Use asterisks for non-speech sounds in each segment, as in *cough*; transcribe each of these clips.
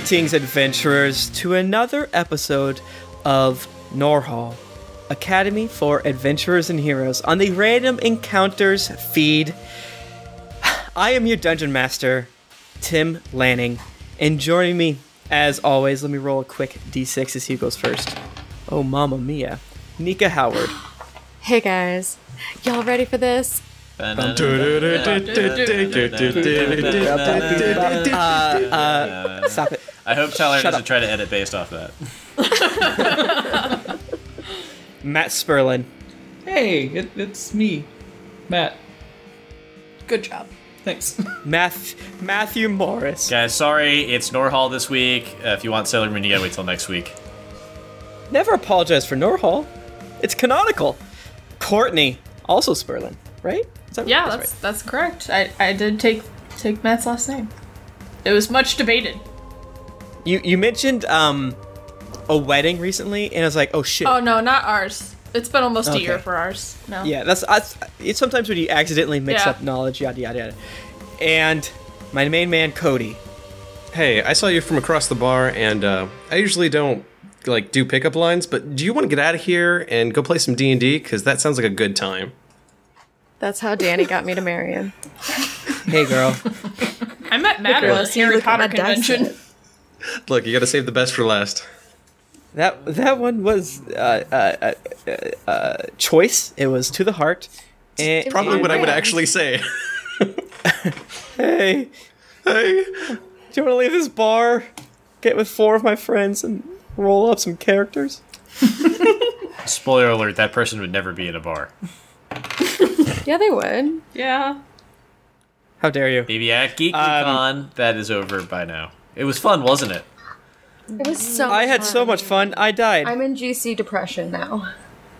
Greetings, adventurers, to another episode of Norhall, Academy for Adventurers and Heroes, on the Random Encounters feed. *sighs* I am your dungeon master, Tim Lanning, and joining me, as always, let me roll a quick d6 as he goes first. Oh, mamma mia. Nika Howard. *gasps* Hey guys, y'all ready for this? Stop it. I hope Tyler Shut doesn't up. try to edit based off that. *laughs* Matt Sperlin. Hey, it, it's me, Matt. Good job. Thanks. *laughs* Math- Matthew Morris. Guys, sorry, it's Norhall this week. Uh, if you want Sailor Moon, you gotta wait till next week. Never apologize for Norhall. It's canonical. Courtney, also Sperlin, right? Is that- Yeah, that's that's right. that's correct. I, I did take take Matt's last name. It was much debated. You you mentioned um a wedding recently, and I was like, oh shit. Oh no, not ours. It's been almost Okay. a year for ours. No. Yeah, that's I, it's sometimes when you accidentally mix Yeah. up knowledge, yada yada yada. And my main man Cody. Hey, I saw you from across the bar, and uh, I usually don't like do pickup lines, but do you want to get out of here and go play some D and D? Because that sounds like a good time. That's how Danny got me to marry him. Hey girl. I met Matt Girl, at a see, Harry Potter convention. Look, you got to save the best for last. that that one was uh, uh, uh, uh, uh, choice. It was to the heart. And Probably my what I would actually say. *laughs* hey, hey, do you want to leave this bar? Get with four of my friends and roll up some characters. *laughs* Spoiler alert: that person would never be in a bar. Yeah, they would. Yeah. How dare you? Maybe at Um, GeeklyCon, that is over by now. It was fun, wasn't it? It was so. I had so much fun. I died. I'm in GC depression now.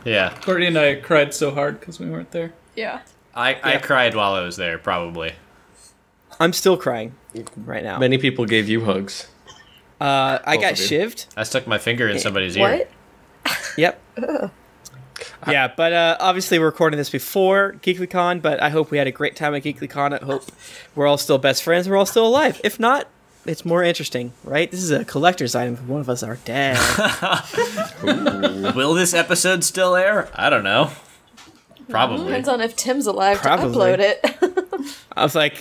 Yeah, Courtney and I cried so hard because we weren't there. Yeah. I, I cried while I was there, probably. I'm still crying right now. many people gave you hugs. Uh, I got Both of you. shivved. I stuck my finger in somebody's ear. What? *laughs* Yep. Yeah, but uh, obviously we're recording this before GeeklyCon, but I hope we had a great time at GeeklyCon. I hope we're all still best friends. We're all still alive. If not, it's more interesting, right? This is a collector's item. if One of us are dead. *laughs* Will this episode still air? I don't know. Probably. Depends on if Tim's alive Probably. to upload it. *laughs* I was like,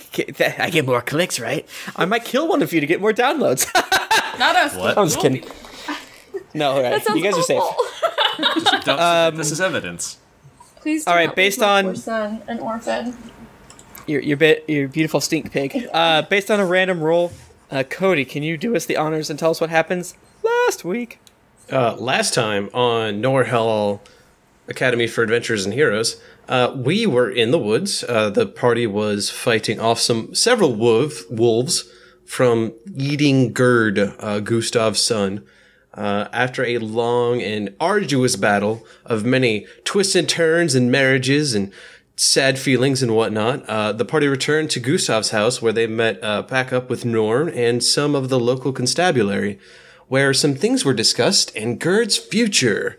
I get more clicks, right? I might kill one of you to get more downloads. *laughs* Not us. What? I'm just kidding. No, all right. Sounds you guys are safe. Awful. Don't Um, this is evidence. Please. Do All right, not based on- son an orphan. Your your bit your beautiful stink pig. Uh, based on a random roll, uh, Cody, can you do us the honors and tell us what happens last week? Uh, last time on Norhall Academy for Adventures and Heroes, uh, we were in the woods. Uh, the party was fighting off some several wolf, wolves from eating Gerd, uh, Gustav's son. Uh, after a long and arduous battle of many twists and turns and marriages and sad feelings and whatnot, uh, the party returned to Gustav's house where they met uh, back up with Norm and some of the local constabulary, where some things were discussed and Gerd's future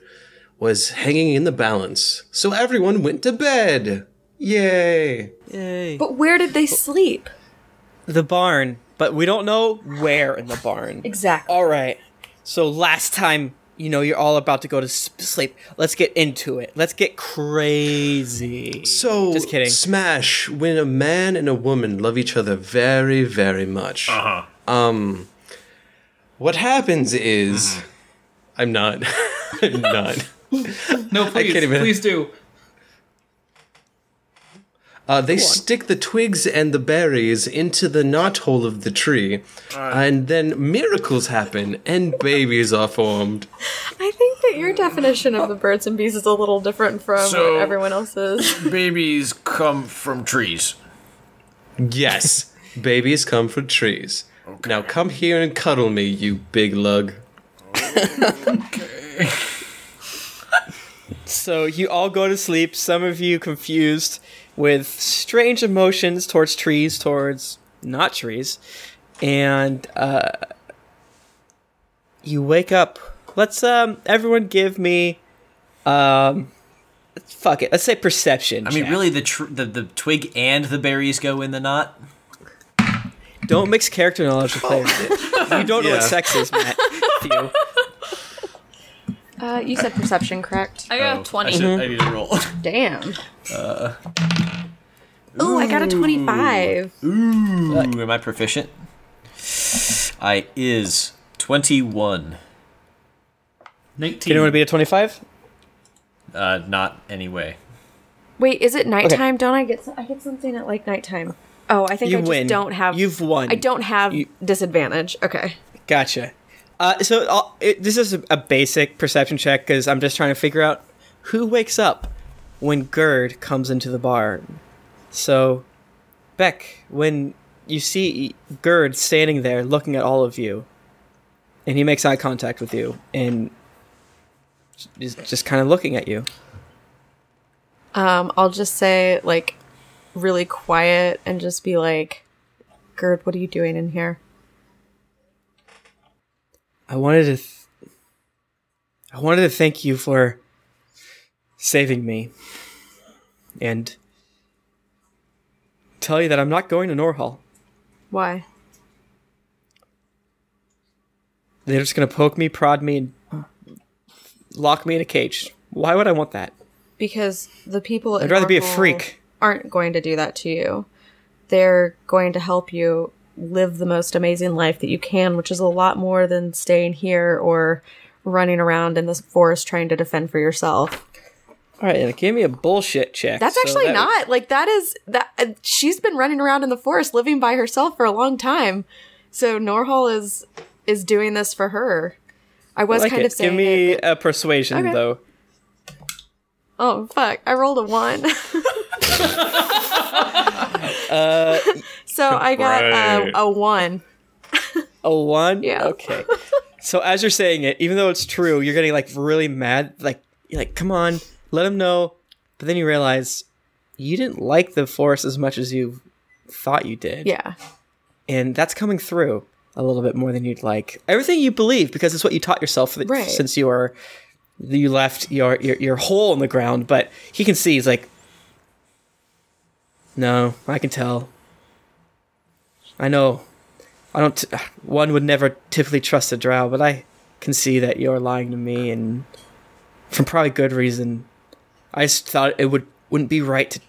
was hanging in the balance. So everyone went to bed. Yay! Yay. But where did they sleep? The barn, but we don't know where in the barn. Exactly. All right. So last time, you know, you're all about to go to sleep. Let's get into it. Let's get crazy. So, Just kidding. Smash, when a man and a woman love each other very, very much. Uh-huh. Um, what happens is, Mm-hmm. I'm not, *laughs* I'm not. No, please, can't even- please do. Uh, they stick the twigs and the berries into the knot hole of the tree, and then miracles happen and babies are formed. I think that your definition of the birds and bees is a little different from So- what everyone else's. *laughs* Babies come from trees. Yes, babies come from trees. Now come here and cuddle me, you big lug. *laughs* So you all go to sleep. Some of you confused with strange emotions towards trees, towards not trees, and uh, you wake up. Let's um everyone give me um fuck it. Let's say perception. I mean, check. really, the, tr- the the twig and the berries go in the knot. don't mix character knowledge with players. *laughs* You don't know what sex is, Matt. Theo. Uh, you said perception, correct? I got Oh, a 20. I, should, I need to roll. *laughs* Damn. Oh, I got a 25. Ooh, am I proficient? I is 21. 19. Anyone want to be a 25? Uh, not anyway. Wait, is it nighttime? Don't I get some- I get something at like nighttime? Oh, I think You I just win. don't have. You've won. I don't have You- disadvantage. Okay. Gotcha. Uh, so uh, it, this is a, a basic perception check because I'm just trying to figure out who wakes up when Gerd comes into the barn. So, Beck, when you see Gerd standing there looking at all of you, and he makes eye contact with you, and is just kind of looking at you. Um, I'll just say like really quiet and just be like, "Gerd, what are you doing in here?" I wanted to. Th- I wanted to thank you for saving me, and tell you that I'm not going to Norhall. Why? They're just gonna poke me, prod me, and lock me in a cage. Why would I want that? Because the people. I'd rather be a freak. Aren't going to do that to you. They're going to help you live the most amazing life that you can, which is a lot more than staying here or running around in this forest trying to defend for yourself. All right, and it gave me a bullshit check. That's So actually that- not like that is that uh, she's been running around in the forest living by herself for a long time. So Norhall is is doing this for her. I was I like kind it. of saying Give me it, a persuasion Okay. though. oh fuck! I rolled a one. *laughs* so I got Right. a, a one. A one? *laughs* Yeah. Okay. so as you're saying it, even though it's true, you're getting like really mad. Like, you're like, come on, let him know. But then you realize you didn't like the force as much as you thought you did. Yeah, And that's coming through a little bit more than you'd like. Everything you believe, because it's what you taught yourself Right. since you were you left your, your your hole in the ground. But he can see. He's like, no, I can tell. I know. I don't. T- *sighs* one would never typically trust a drow, but I can see that you're lying to me, and for probably good reason. I just thought it would wouldn't be right to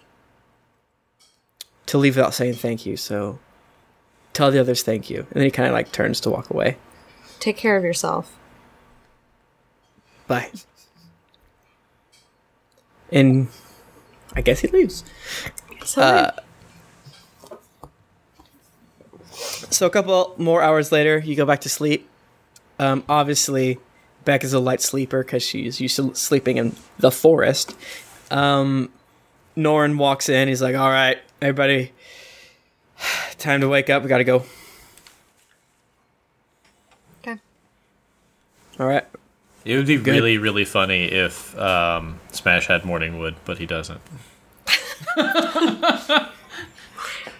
to leave without saying thank you. So tell the others thank you, and then he kind of like turns to walk away. take care of yourself. Bye. And I guess he leaves. So Uh, So a couple more hours later, you go back to sleep. Um, obviously, Beck is a light sleeper because she's used to sleeping in the forest. Um, Norn walks in. He's like, "All right, everybody, *sighs* time to wake up. We gotta go." okay. All right. It would be really, really funny if um, Smash had morning wood, but he doesn't. *laughs*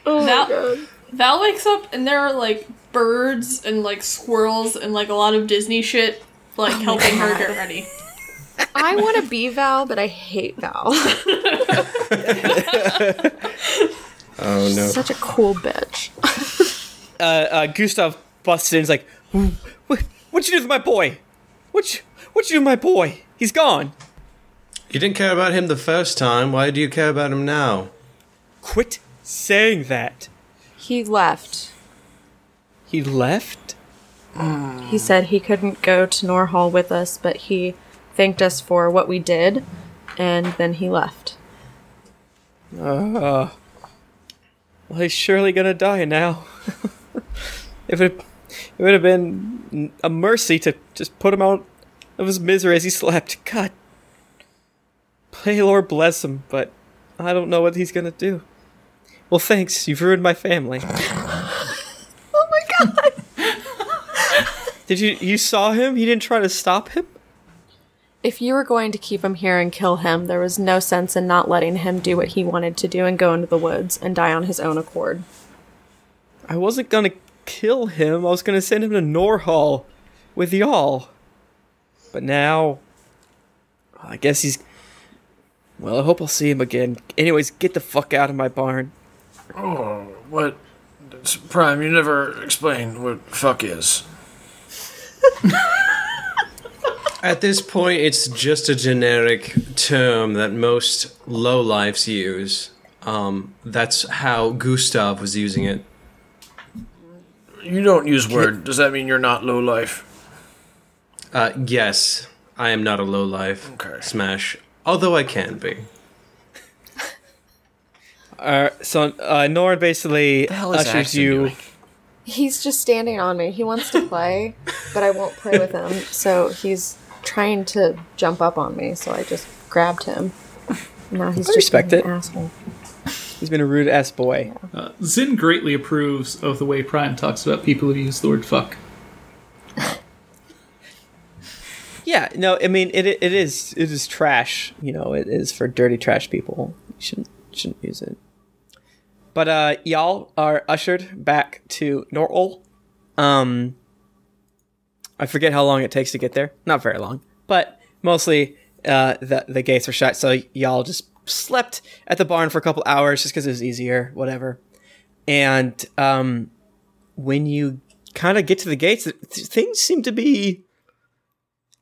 Oh Val, Val wakes up and there are like birds and like squirrels and like a lot of Disney shit like helping her get ready. I want to be Val, but I hate Val. *laughs* Oh no. Such a cool bitch. Uh, uh, Gustav busts in. He's like, "What? What'd you do with my boy? What? You, what'd you do with my boy? He's gone." You didn't care about him the first time. Why do you care about him now? Quit saying that. He left. He left. He said he couldn't go to Norhall with us, but he thanked us for what we did, and then he left. Uh, well, he's surely gonna die now. *laughs* if it, it would have been a mercy to just put him out of his misery as he slept. God, pray Lord bless him, but I don't know what he's gonna do. Well, thanks. You've ruined my family. *laughs* Oh my god! Did you you saw him? He didn't try to stop him. If you were going to keep him here and kill him, there was no sense in not letting him do what he wanted to do and go into the woods and die on his own accord. I wasn't gonna kill him. I was gonna send him to Norhall with y'all. But now, I guess he's. Well, I hope I'll see him again. Anyways, get the fuck out of my barn. Oh, what? Prime, you never explained what fuck is. *laughs* At this point, it's just a generic term that most lowlifes use. Um, that's how Gustav was using it. You don't use word. Does that mean you're not lowlife? Uh, yes, I am not a lowlife. Okay. Smash. Although I can be. *laughs* Uh, so uh, Norn basically hell ushers you. doing? He's just standing on me. He wants to *laughs* play, but I won't play with him. So he's trying to jump up on me. So I just grabbed him. Now he's just respect being it. asshole. He's been a rude ass boy. Uh, Zin greatly approves of the way Prime talks about people who use the word fuck. *laughs* Yeah, no, I mean it. It is. It is trash. You know, it is for dirty trash people. You shouldn't shouldn't use it. But uh, y'all are ushered back to Norhall. Um, I forget how long it takes to get there. Not very long, but mostly uh, the the gates are shut, so y'all just slept at the barn for a couple hours just because it was easier, whatever. And um, when you kind of get to the gates, th- things seem to be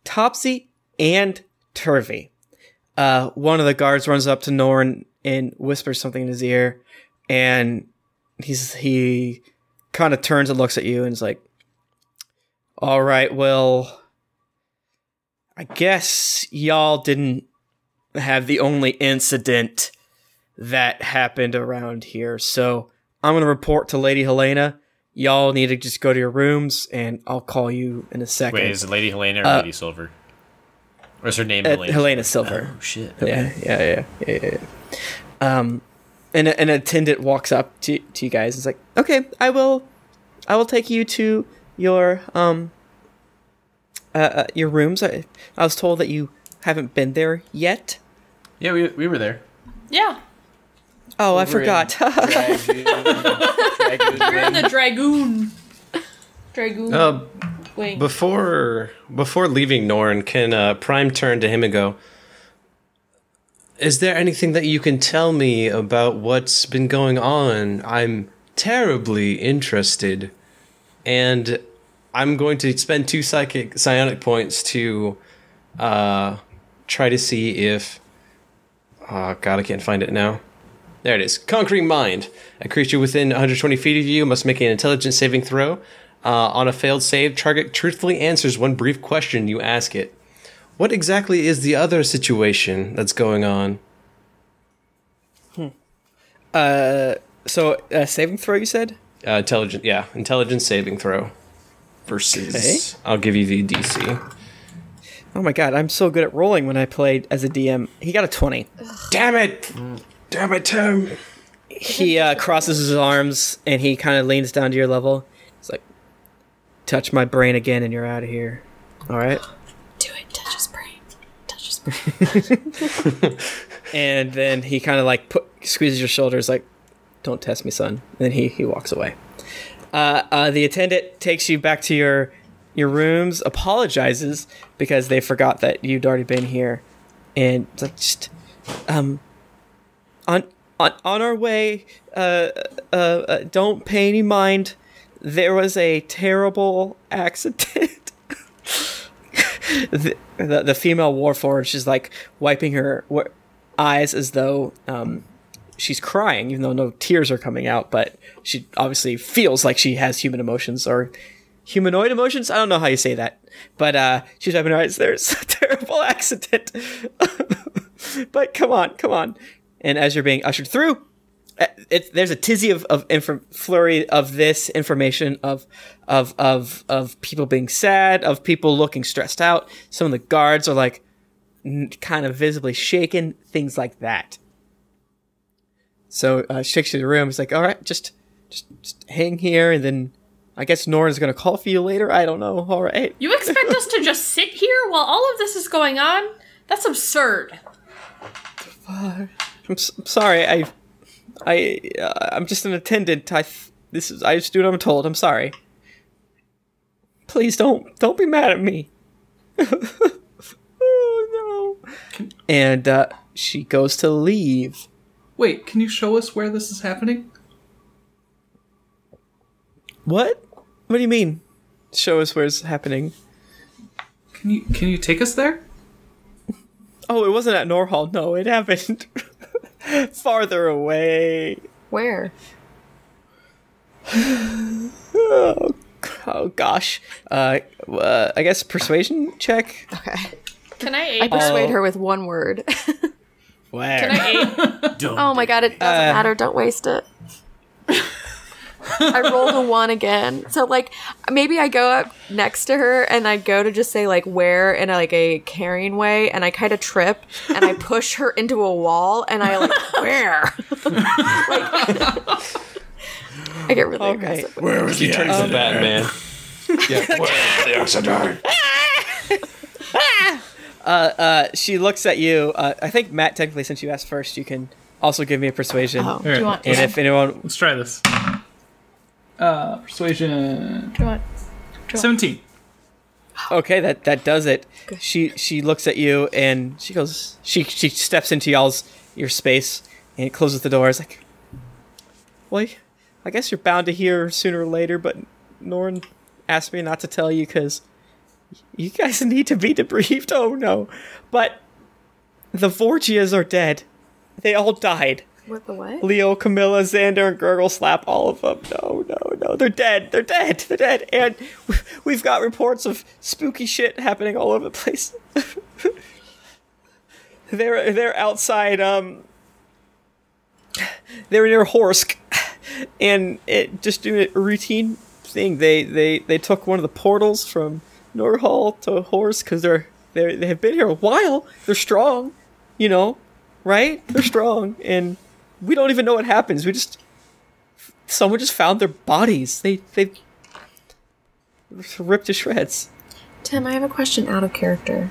topsy and turvy. Uh, one of the guards runs up to Norn and whispers something in his ear, and he's he kind of turns and looks at you and is like, "All right, well, I guess y'all didn't have the only incident that happened around here, so I'm gonna report to Lady Helena." Y'all need to just go to your rooms, and I'll call you in a second. Wait, is it Lady Helena or Uh, Lady Silver? Or is her name Uh, Helena? Helena Silver. Oh shit. Yeah, yeah, yeah, yeah, yeah. yeah. Um, and an attendant walks up to to you guys. and is like, "Okay, I will, I will take you to your um, uh, uh your rooms. I, I was told that you haven't been there yet. Yeah, we, we were there. Yeah. Oh, I Over in forgot. Dragoon. *laughs* Dragoon We're in the Dragoon. Dragoon Uh, wing. before before leaving Norn, can uh, Prime turn to him and go? Is there anything that you can tell me about what's been going on? I'm terribly interested, and I'm going to spend two psychic psionic points to uh, try to see if. Oh God, I can't find it now. There it is. Conquering Mind. A creature within 120 feet of you must make an intelligence saving throw. Uh, on a failed save, target truthfully answers one brief question you ask it. What exactly is the other situation that's going on? Hmm. uh, so uh, saving throw. You said. Uh, intelligent, yeah, intelligence saving throw. Versus, I'll give you the DC. Oh my god, I'm so good at rolling when I played as a DM. He got a twenty. Damn it! Damn it, Tim! he uh, crosses his arms and he kind of leans down to your level. He's like, "Touch my brain again, and you're out of here." All right. Do it. Touch his brain. *laughs* And then he kind of like put, squeezes your shoulders, like, "Don't test me, son." And then he he walks away. Uh, uh, the attendant takes you back to your your rooms, apologizes because they forgot that you'd already been here, and like, just um on on on our way. Uh, uh, uh, don't pay any mind. There was a terrible accident. *laughs* the, the the female warforged is like wiping her eyes as though um she's crying, even though no tears are coming out. But she obviously feels like she has human emotions or humanoid emotions. I don't know how you say that, but uh, she's wiping her eyes. There's *laughs* a terrible accident. *laughs* but come on, come on. And as you're being ushered through, it, there's a tizzy of, of inf- flurry of this information of of of of people being sad, of people looking stressed out. Some of the guards are like n- kind of visibly shaken, things like that. So uh, she takes you to the room. It's like, all right, just just just hang here, and then I guess Nora's gonna call for you later. I don't know. All right. You expect us to *laughs* just sit here while all of this is going on? That's absurd. I'm, s- I'm sorry. I I uh, I'm just an attendant. I th- this is I just do what I'm told. I'm sorry. Please don't don't be mad at me. *laughs* oh no. And uh, she goes to leave. Wait, can you show us where this is happening? What? What do you mean? Show us where it's happening. Can you can you take us there? Oh, it wasn't at Norhall. No, it happened *laughs* *laughs* farther away. Where? Oh oh, gosh. Uh, uh I guess persuasion check. Okay. Can I I aid? persuade her with one word. Where? Can I aid? *laughs* oh my god, it doesn't matter. Don't waste it. *laughs* I rolled a one again. So like maybe I go up next to her and I go to just say like where in a, like a carrying way and I kind of trip and I push her into a wall and I like *laughs* where? like I get really Okay. aggressive. Where was he turns to Batman? Yeah. *laughs* Where the oxygen? Uh, uh, she looks at you. Uh, I think Matt, technically, since you asked first, you can also give me a persuasion. Oh. Do you want? And if anyone, Let's try this. Uh, persuasion Do you want? seventeen. okay, that that does it. She she looks at you and she goes. She she steps into y'all's your space and closes the door. It's like, well, I guess you're bound to hear sooner or later. But Norn asked me not to tell you because you guys *laughs* need to be debriefed. *laughs* Oh no, but the Vorgias are dead. They all died. What the what? Leo, Camilla, Xander, and Gurgle slap all of them. No, no, no. They're dead. They're dead. They're dead. And we- *laughs* we've got reports of spooky shit happening all over the place. *laughs* they're they're outside. Um, they were near Horsk, and it just doing a routine thing. They they they took one of the portals from Norhall to Horsk because they're they they have been here a while. They're strong, you know, right? They're strong, and we don't even know what happens. We just someone just found their bodies. They they ripped to shreds. Tim, I have a question out of character.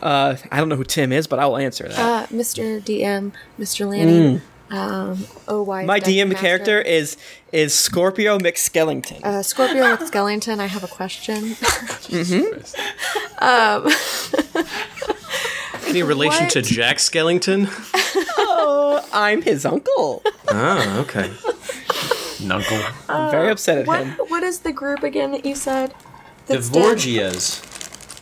Uh, I don't know who Tim is, but I will answer that. Uh, Mr. DM, Mr. Lanning, um, oh why My DM character is is Scorpio McSkellington. Uh, Scorpio Skellington, I have a question. *laughs* *laughs* Any *laughs* relation What? to Jack Skellington? Oh, I'm his uncle. Ah, okay. Nunkle. I'm very upset at what him. what is the group again that you said? The? Vorgias.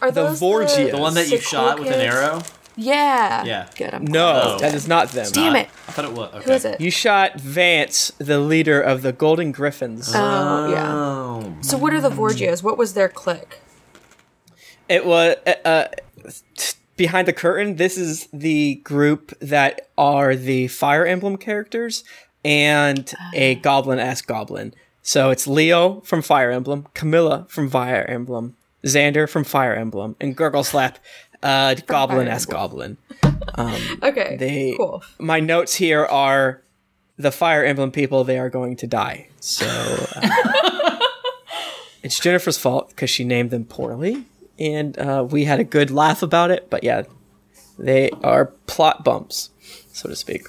Are The those Vorgias. The one that you shot cool with an arrow? Yeah. Yeah. Good. I'm No, Oh. that is not them. Damn it. I thought it was. Okay. Who is it? You shot Vance, the leader of the Golden Griffins. Oh, yeah. Oh. So what are the Vorgias? What was their clique? It was uh, uh, behind the curtain. This is the group that are the Fire Emblem characters and a goblin-esque goblin. So it's Leo from Fire Emblem, Camilla from Fire Emblem, Xander from Fire Emblem, and Gurgle Slap, uh, goblin-esque goblin. *laughs* Okay. They, cool. my notes here are the Fire Emblem people. They are going to die. So uh, *laughs* it's Jennifer's fault because she named them poorly, and uh, we had a good laugh about it. But yeah, they are plot bumps, so to speak.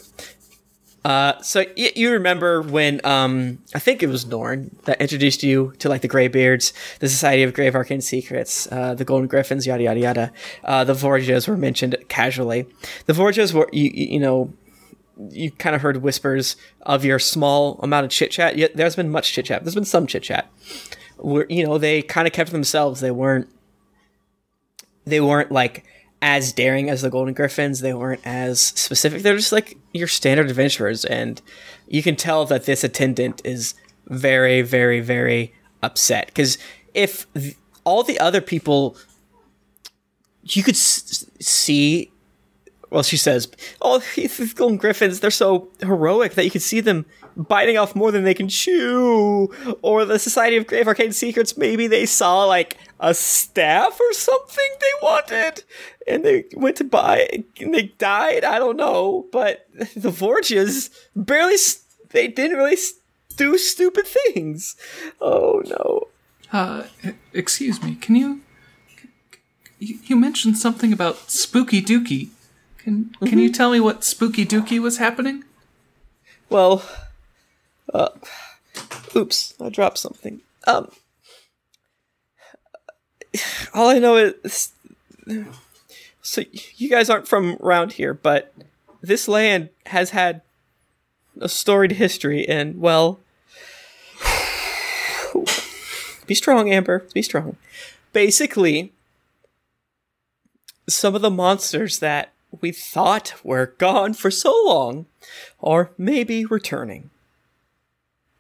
Uh, so y- you remember when um, I think it was Norn that introduced you to like the Greybeards, the Society of Grave Arcane Secrets, uh, the Golden Griffins, yada yada yada. Uh, the Vorgias were mentioned casually. The Vorgias were you, you know you kind of heard whispers of your small amount of chit chat. Yet there's been much chit chat. There's been some chit chat. Where you know they kind of kept themselves. They weren't. They weren't like as daring as the Golden Griffins. They weren't as specific. They're just like your standard adventurers, and you can tell that this attendant is very, very, very upset because if th- all the other people, you could s- see well, she says, "Oh, these golden griffins, they're so heroic that you can see them biting off more than they can chew." Or the Society of Grave Arcane Secrets, maybe they saw like a staff or something they wanted, and they went to buy it, and they died. I don't know, but the Vorgias barely, s- they didn't really do stupid things. Oh no. Uh, excuse me. Can you? You you mentioned something about spooky dookie. Can Can you tell me what spooky dookie was happening? Well, uh, oops, I dropped something. Um, all I know is, so you guys aren't from around here, but this land has had a storied history, and well, *sighs* be strong, Amber. Be strong. Basically, some of the monsters that we thought were gone for so long are maybe returning.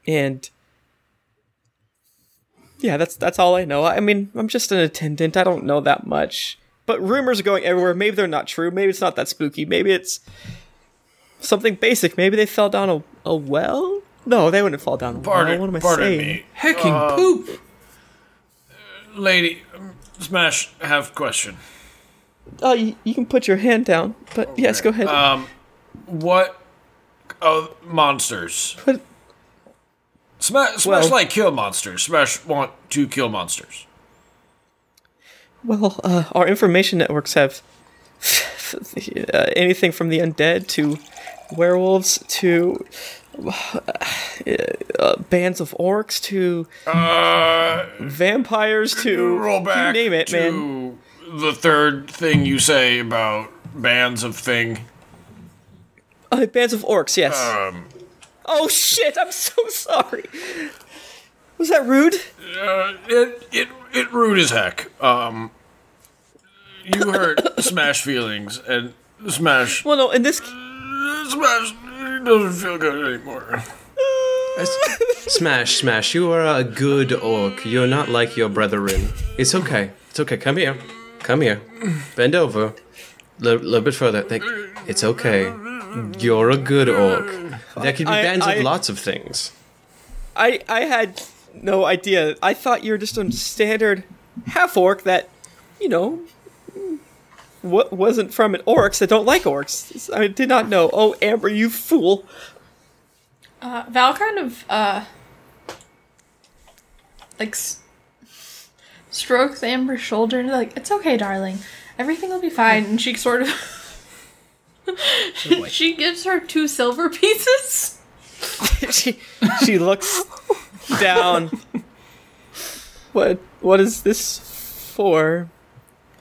And yeah, that's that's all I know. I mean, I'm just an attendant. I don't know that much. But rumors are going everywhere. Maybe they're not true. Maybe it's not that spooky. Maybe it's something basic. Maybe they fell down a, a well. No, they wouldn't fall down a Pardon, well. What am I pardon saying? me. Hecking Uh, poop. Lady, um, Smash, have question. Oh, you, you can put your hand down. But yes, go ahead. Um, what? Oh, monsters. Smash, Smash Well- like kill monsters. Smash want to kill monsters. Well, uh, our information networks have *laughs* uh, anything from the undead to werewolves to uh, bands of orcs to Uh, vampires to roll back you name it, to man. The third thing you say about bands of thing. Uh, bands of orcs, yes. Um, oh shit! I'm so sorry. Was that rude? uh, it it it rude as heck. Um, you hurt *coughs* Smash feelings, and Smash Well, no. In this, Smash doesn't feel good anymore. *laughs* Smash, Smash, you are a good orc. You're not like your brethren. It's okay. It's okay. Come here. Come here. Bend over. A little bit further. Think. It's okay. You're a good orc. There could be I- bands I- of lots of things. I I had no idea. I thought you were just a standard half orc that, you know, what wasn't from an orcs that don't like orcs. I did not know. Oh, Amber, you fool! Uh, Val kind of uh like s- strokes Amber's shoulder and like, "It's okay, darling. Everything will be fine." And she sort of *laughs* she gives her two silver pieces. *laughs* she she looks down. What what is this for?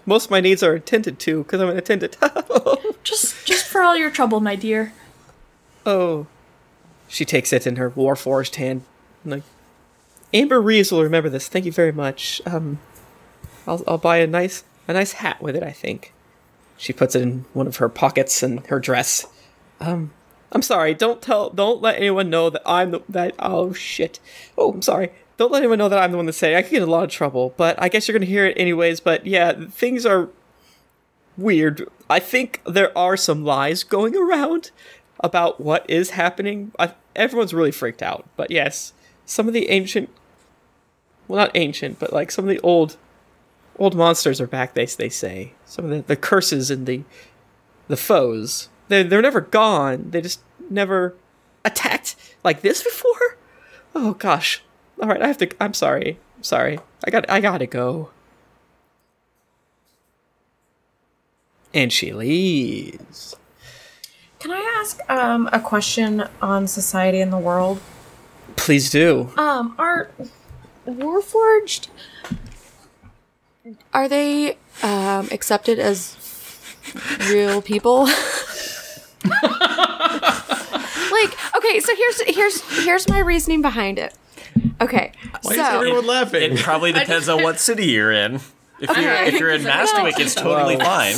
Most of my needs are attended to because I'm an attendant. *laughs* Just just for all your trouble, my dear. oh, she takes it in her warforged hand. Like Amber Reeves will remember this. Thank you very much. Um, I'll I'll buy a nice a nice hat with it. I think. She puts it in one of her pockets in her dress. Um, I'm sorry. Don't tell. Don't let anyone know that I'm the that. Oh shit. Oh, I'm sorry. Don't let anyone know that I'm the one to say. I could get in a lot of trouble, but I guess you're gonna hear it anyways. But yeah, things are weird. I think there are some lies going around about what is happening. I, everyone's really freaked out. But yes, some of the ancient, well, not ancient, but like some of the old, old monsters are back. They they say some of the, the curses and the the foes. They they're never gone. They just never attacked like this before. Oh gosh. All right, I have to. I'm sorry. I'm sorry. I got. I gotta go. And she leaves. Can I ask um, a question on society and the world? Please do. Um, are Warforged are they um, accepted as real people? *laughs* like, okay, so here's here's here's my reasoning behind it. Okay, Why so is everyone laughing? It probably *laughs* depends on what city you're in. If you're if you're in *laughs* Mastwick, it's totally Wow. fine.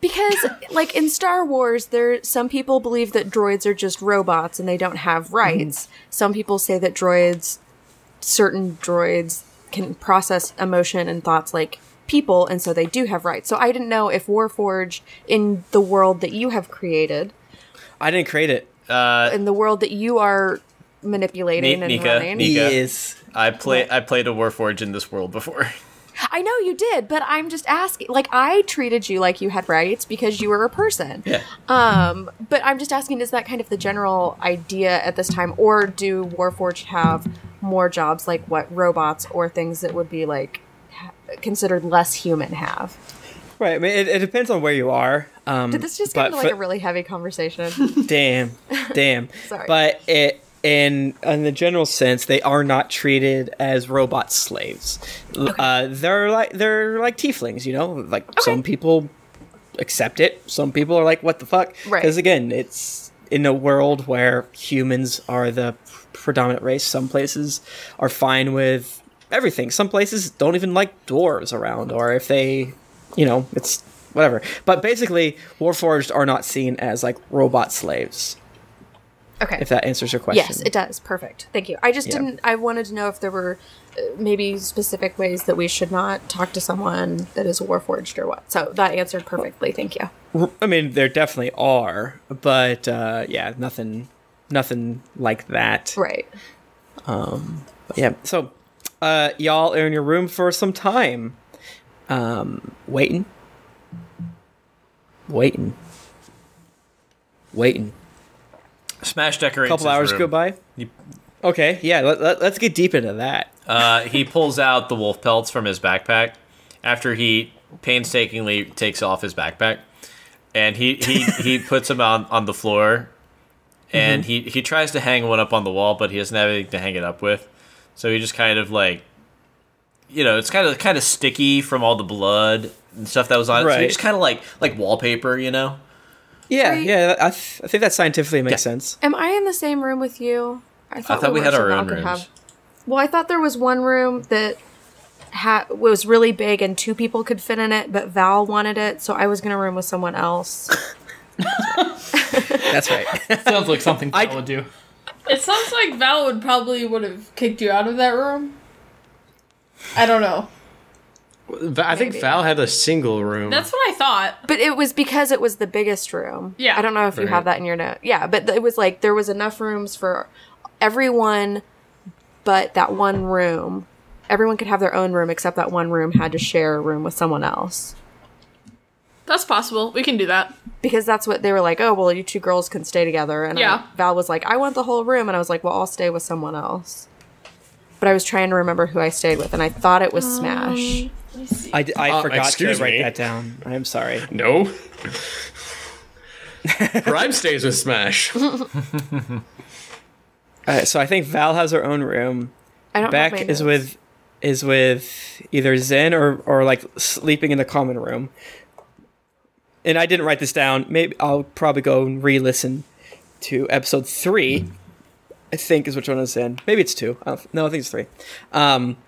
because like in Star Wars, there some people believe that droids are just robots and they don't have rights. Some people say that droids, certain droids, can process emotion and thoughts like people, and so they do have rights. So I didn't know if Warforged in the world that you have created, I didn't create it. Uh, in the world that you are manipulating Ni- and Nika, running. Nika. Yes. I play I played a Warforge in this world before. *laughs* I know you did, but I'm just asking. Like I treated you like you had rights because you were a person. Yeah. Um, but I'm just asking, is that kind of the general idea at this time, or do Warforged have more jobs like what robots or things that would be like considered less human have? Right. I mean, it, it depends on where you are. Um, Did this just get into like for- a really heavy conversation? *laughs* damn, damn. *laughs* Sorry. But it in in the general sense, they are not treated as robot slaves. Uh, they're like they're like tieflings. You know, like some people accept it. Some people are like, "What the fuck?" Right. Because again, it's in a world where humans are the predominant race. Some places are fine with everything. Some places don't even like dwarves around, or if they, you know, it's whatever. But basically, Warforged are not seen as like robot slaves. Okay. If that answers your question. Yes, it does. Perfect. Thank you. I just Yeah. didn't. I wanted to know if there were uh, maybe specific ways that we should not talk to someone that is warforged or what. So that answered perfectly. Thank you. I mean, there definitely are, but uh, yeah, nothing, nothing like that. Right. But yeah. So, uh, y'all are in your room for some time, um, waiting, waiting, waiting. Smash decorates. A couple hours room. go by. He, Okay, yeah. Let, let, let's get deep into that. uh, he pulls out the wolf pelts from his backpack after he painstakingly takes off his backpack, and he he, *laughs* he puts them on on the floor, and he he tries to hang one up on the wall, but he doesn't have anything to hang it up with, so he just kind of like. You know, it's kind of kind of sticky from all the blood and stuff that was on it. So he just kind of like like wallpaper, you know. Yeah, Right. yeah. I, th- I think that scientifically makes Yeah. sense. Am I in the same room with you? I thought, thought we were, had so our Val own could rooms. Well, I thought there was one room that ha- was really big and two people could fit in it, but Val wanted it, so I was gonna room with someone else. *laughs* That's right. *laughs* Sounds like something I- I would do. It sounds like Val would probably would have kicked you out of that room. I don't know. I think Maybe. Val had a single room. That's what I thought. But it was because it was the biggest room. Yeah. I don't know if you Right. have that in your note. Yeah, but it was like there was enough rooms for everyone but that one room. Everyone could have their own room except that one room had to share a room with someone else. That's possible. We can do that. Because that's what they were like, oh, well, you two girls can stay together. And I- Yeah. Val was like, I want the whole room. And I was like, well, I'll stay with someone else. But I was trying to remember who I stayed with, and I thought it was um, Smash. I, d- I Uh, forgot to write me. that down. I am sorry. no. Prime stays with Smash. *laughs* Uh, so I think Val has her own room. I don't Beck is with is with either Zen or or like sleeping in the common room. And I didn't write this down. Maybe I'll probably go and re-listen to episode three. I think is which one is Zen. Maybe it's two. I don't, no, I think it's three. Um,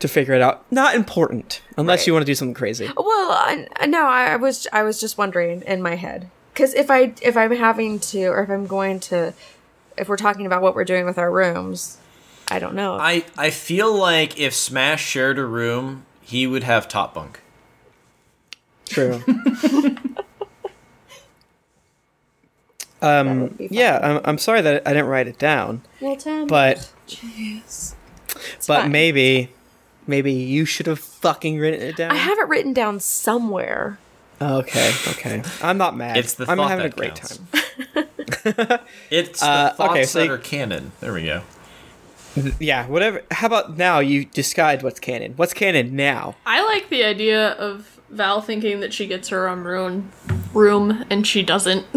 to figure it out. Not important unless Right. you want to do something crazy. Well, I, no, I, I was I was just wondering in my head because if I if I'm having to or if I'm going to if we're talking about what we're doing with our rooms, I don't know. I I feel like if Smash shared a room, he would have top bunk. True. *laughs* um. would be fun. Yeah. I'm, I'm sorry that I didn't write it down, well, Tim, but jeez. but fine. maybe maybe you should have fucking written it down. I have it written down somewhere. Okay, okay. I'm not mad. It's the I'm thought having a that great counts. time. *laughs* It's Uh, the thoughts okay, so that are canon. There we go. Yeah, whatever. How about now you decide what's canon? What's canon now? I like the idea of Val thinking that she gets her own room, room and she doesn't. *laughs*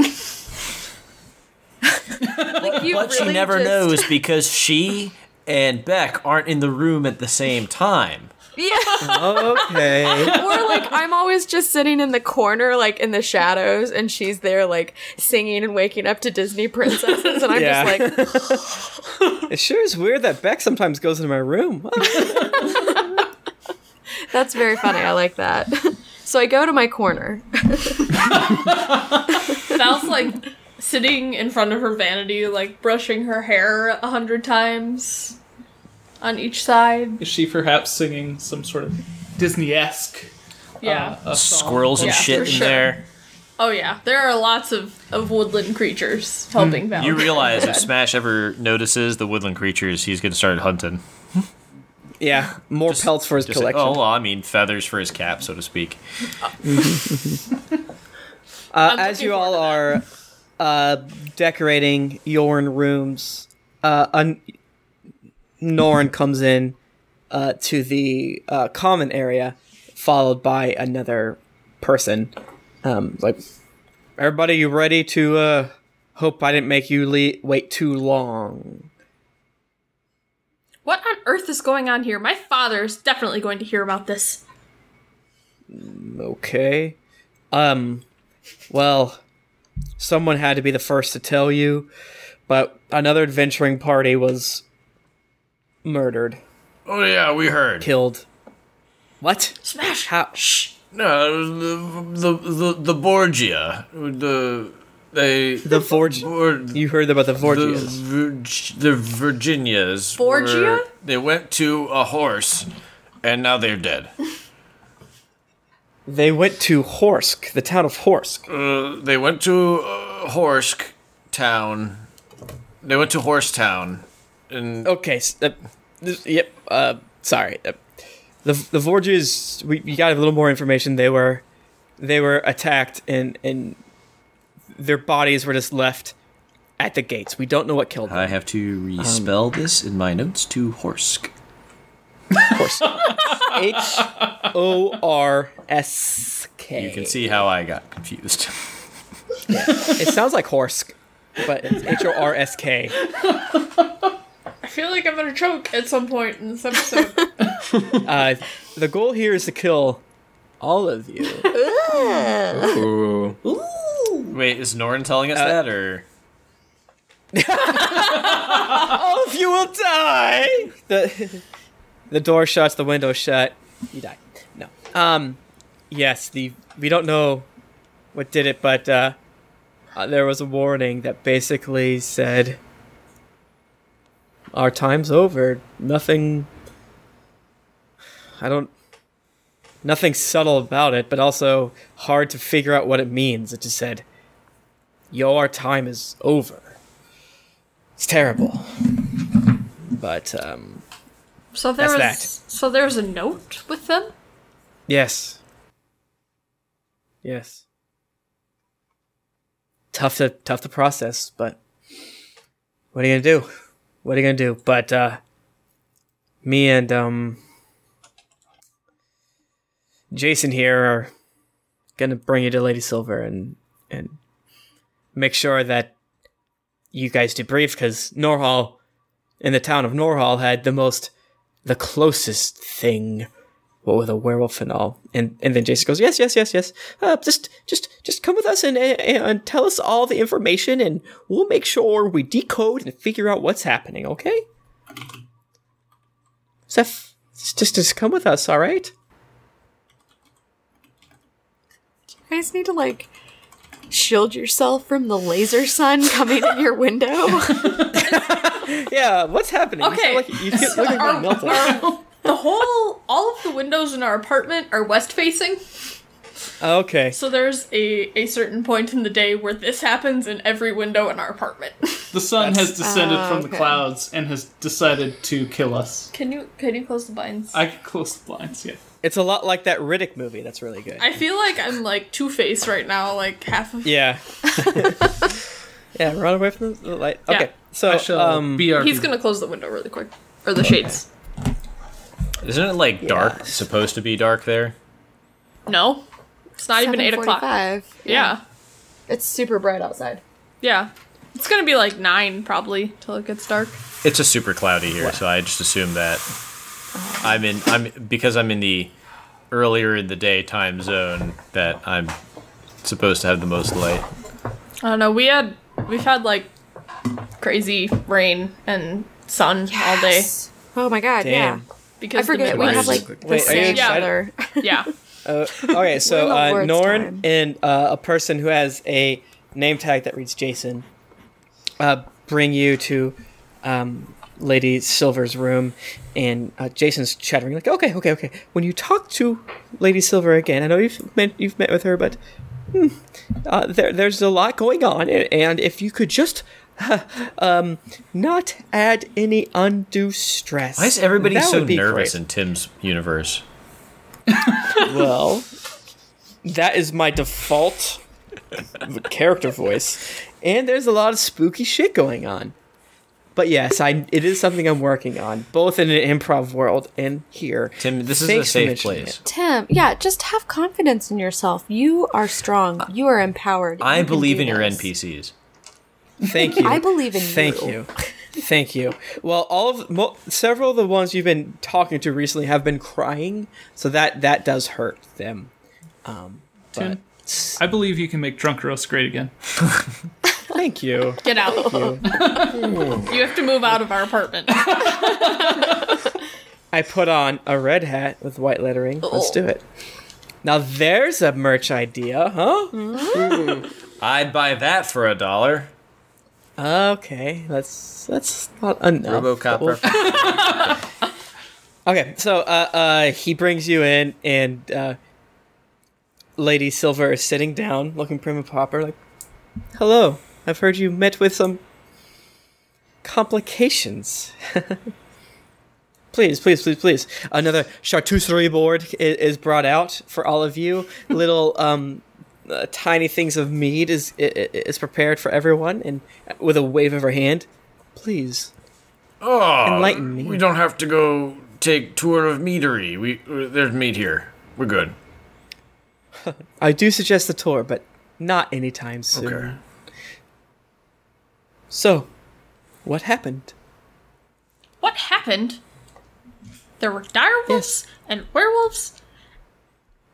You but she never just- knows because she and Beck aren't in the room at the same time. Yeah. *laughs* Okay. or like I'm always just sitting in the corner, like in the shadows, and she's there, like singing and waking up to Disney princesses, and I'm Yeah. just like, it sure is weird that Beck sometimes goes into my room. *laughs* that's very funny. I like that. so I go to my corner. *laughs* Val's like sitting in front of her vanity, like brushing her hair a hundred times on each side. Is she perhaps singing some sort of Disney-esque Yeah. uh, a song? Squirrels and Yeah, shit in sure. there. oh yeah. There are lots of, of woodland creatures helping Val. You realize *laughs* if Smash ever notices the woodland creatures, he's going to start hunting. yeah, more pelts for his Just like, collection. oh, well, I mean, feathers for his cap, so to speak. *laughs* uh, as you all are uh, decorating your rooms, uh, un- Norn comes in uh, to the uh, common area, followed by another person. Um, like, everybody, you ready to? Uh, hope I didn't make you le- wait too long. What on earth is going on here? My father's definitely going to hear about this. Okay. Um, well, someone had to be the first to tell you, but another adventuring party was murdered, Oh, yeah, we heard. killed. What? Smash! How? Shh! No, the the the, the Borgia. The they The Forge. were You heard about the the, Forgias. The Virginias. Borgia? were- They went to a horse, and now they're dead. They went to Horsk, the town of Horsk. Uh, they went to uh, Horsk town. They went to Horsetown, and Okay, s- uh, this, yep. Uh, sorry. Uh, the the Vorgias. We, we got a little more information. They were they were attacked and and their bodies were just left at the gates. We don't know what killed them. I have to respell this in my notes to Horsk. Horsk. *laughs* H O R S K. You can see how I got confused. It sounds like Horsk, but it's H O R S K. *laughs* I feel like I'm gonna choke at some point in this episode. *laughs* *laughs* Uh, the goal here is to kill all of you. Ooh. Wait, is Norn telling us Uh, that, or *laughs* all of you will die. The the door shuts, the window shut. You die. No. Um. Yes. The we don't know what did it, but uh, uh, there was a warning that basically said our time's over. Nothing. I don't. Nothing subtle about it, but also hard to figure out what it means. It just said, "Yo, our time is over." It's terrible. But um So there was That's so there was a note with them. yes. Yes. Tough to tough to process, but what are you gonna do? What are you gonna do? But uh me and um Jason here are gonna bring you to Lady Silver and and make sure that you guys debrief because Norhall in the town of Norhall had the most the closest thing what with a werewolf and all. And and then jason goes yes yes yes yes. Uh, just just just come with us and, and and tell us all the information and we'll make sure we decode and figure out what's happening okay? Seth, just just come with us all right? You guys need to like shield yourself from the laser sun *laughs* coming in your window. *laughs* yeah what's happening? You, Okay. like, you like you're *laughs* Our- melting our- the whole all of the windows in our apartment are west facing. okay So there's a, a certain point in the day where this happens in every window in our apartment. *laughs* The sun has descended Ah, from the okay. clouds and has decided to kill us. Can you can you close the blinds? I can close the blinds, yeah. it's a lot like that riddick movie that's really good I feel like I'm like Two Face right now. Like half of yeah *laughs* yeah run away from the light Yeah. okay so I shall um be our he's gonna close the window really quick or the shades. Isn't it like dark? Supposed to be dark there? No, it's not even eight o'clock. 7:45. Yeah, It's super bright outside. yeah. It's gonna be like nine probably till it gets dark. It's a super cloudy here, so I just assume that I'm in. I'm because I'm in the earlier in the day time zone that I'm supposed to have the most light. I don't know. We had we've had like crazy rain and sun all day Oh my god, Damn. yeah. Because I forget the we have like the Wait, are you same excited? weather. yeah. Uh, *laughs* okay, so We're in the uh, Norn time. and uh, a person who has a name tag that reads Jason uh, bring you to um, Lady Silver's room, and uh, Jason's chattering like, "Okay, okay, okay. When you talk to Lady Silver again, I know you've met you've met with her, but hmm, uh, there there's a lot going on, and, and if you could just." *laughs* um, not add any undue stress. Why is everybody that so nervous great. in Tim's universe? *laughs* *laughs* Well, that is my default character voice, and there's a lot of spooky shit going on. But yes, I it is something I'm working on, both in an improv world and here. Tim, this is Thanks a safe mentioning place. Tim, yeah, just have confidence in yourself. You are strong. You are empowered. I You believe do in your. NPCs. Thank you. I believe in Thank you. Thank you. Thank you. Well, all of mo- several of the ones you've been talking to recently have been crying, so that that does hurt them. Um, but Tim? I believe you can make drunk roast great again. *laughs* thank you. Get out. *laughs* you have to move out of our apartment. *laughs* I put on a red hat with white lettering. Let's do it. Now there's a merch idea, huh? I'd buy that for a dollar. Okay, that's that's not enough. RoboCop. *laughs* Okay, so uh, uh, he brings you in, and uh, Lady Silver is sitting down, looking prim and proper, like, "Hello, I've heard you met with some complications. *laughs* please, please, please, please. Another charcuterie board i- is brought out for all of you. Little um, uh, tiny things of mead is i- i- is prepared for everyone, and with a wave of her hand, please." Oh, Enlighten me. We don't have to go take tour of meadery. We uh, there's meat here. We're good. *laughs* I do suggest the tour, but not anytime soon. Okay. So, what happened? What happened? There were direwolves Yes. and werewolves,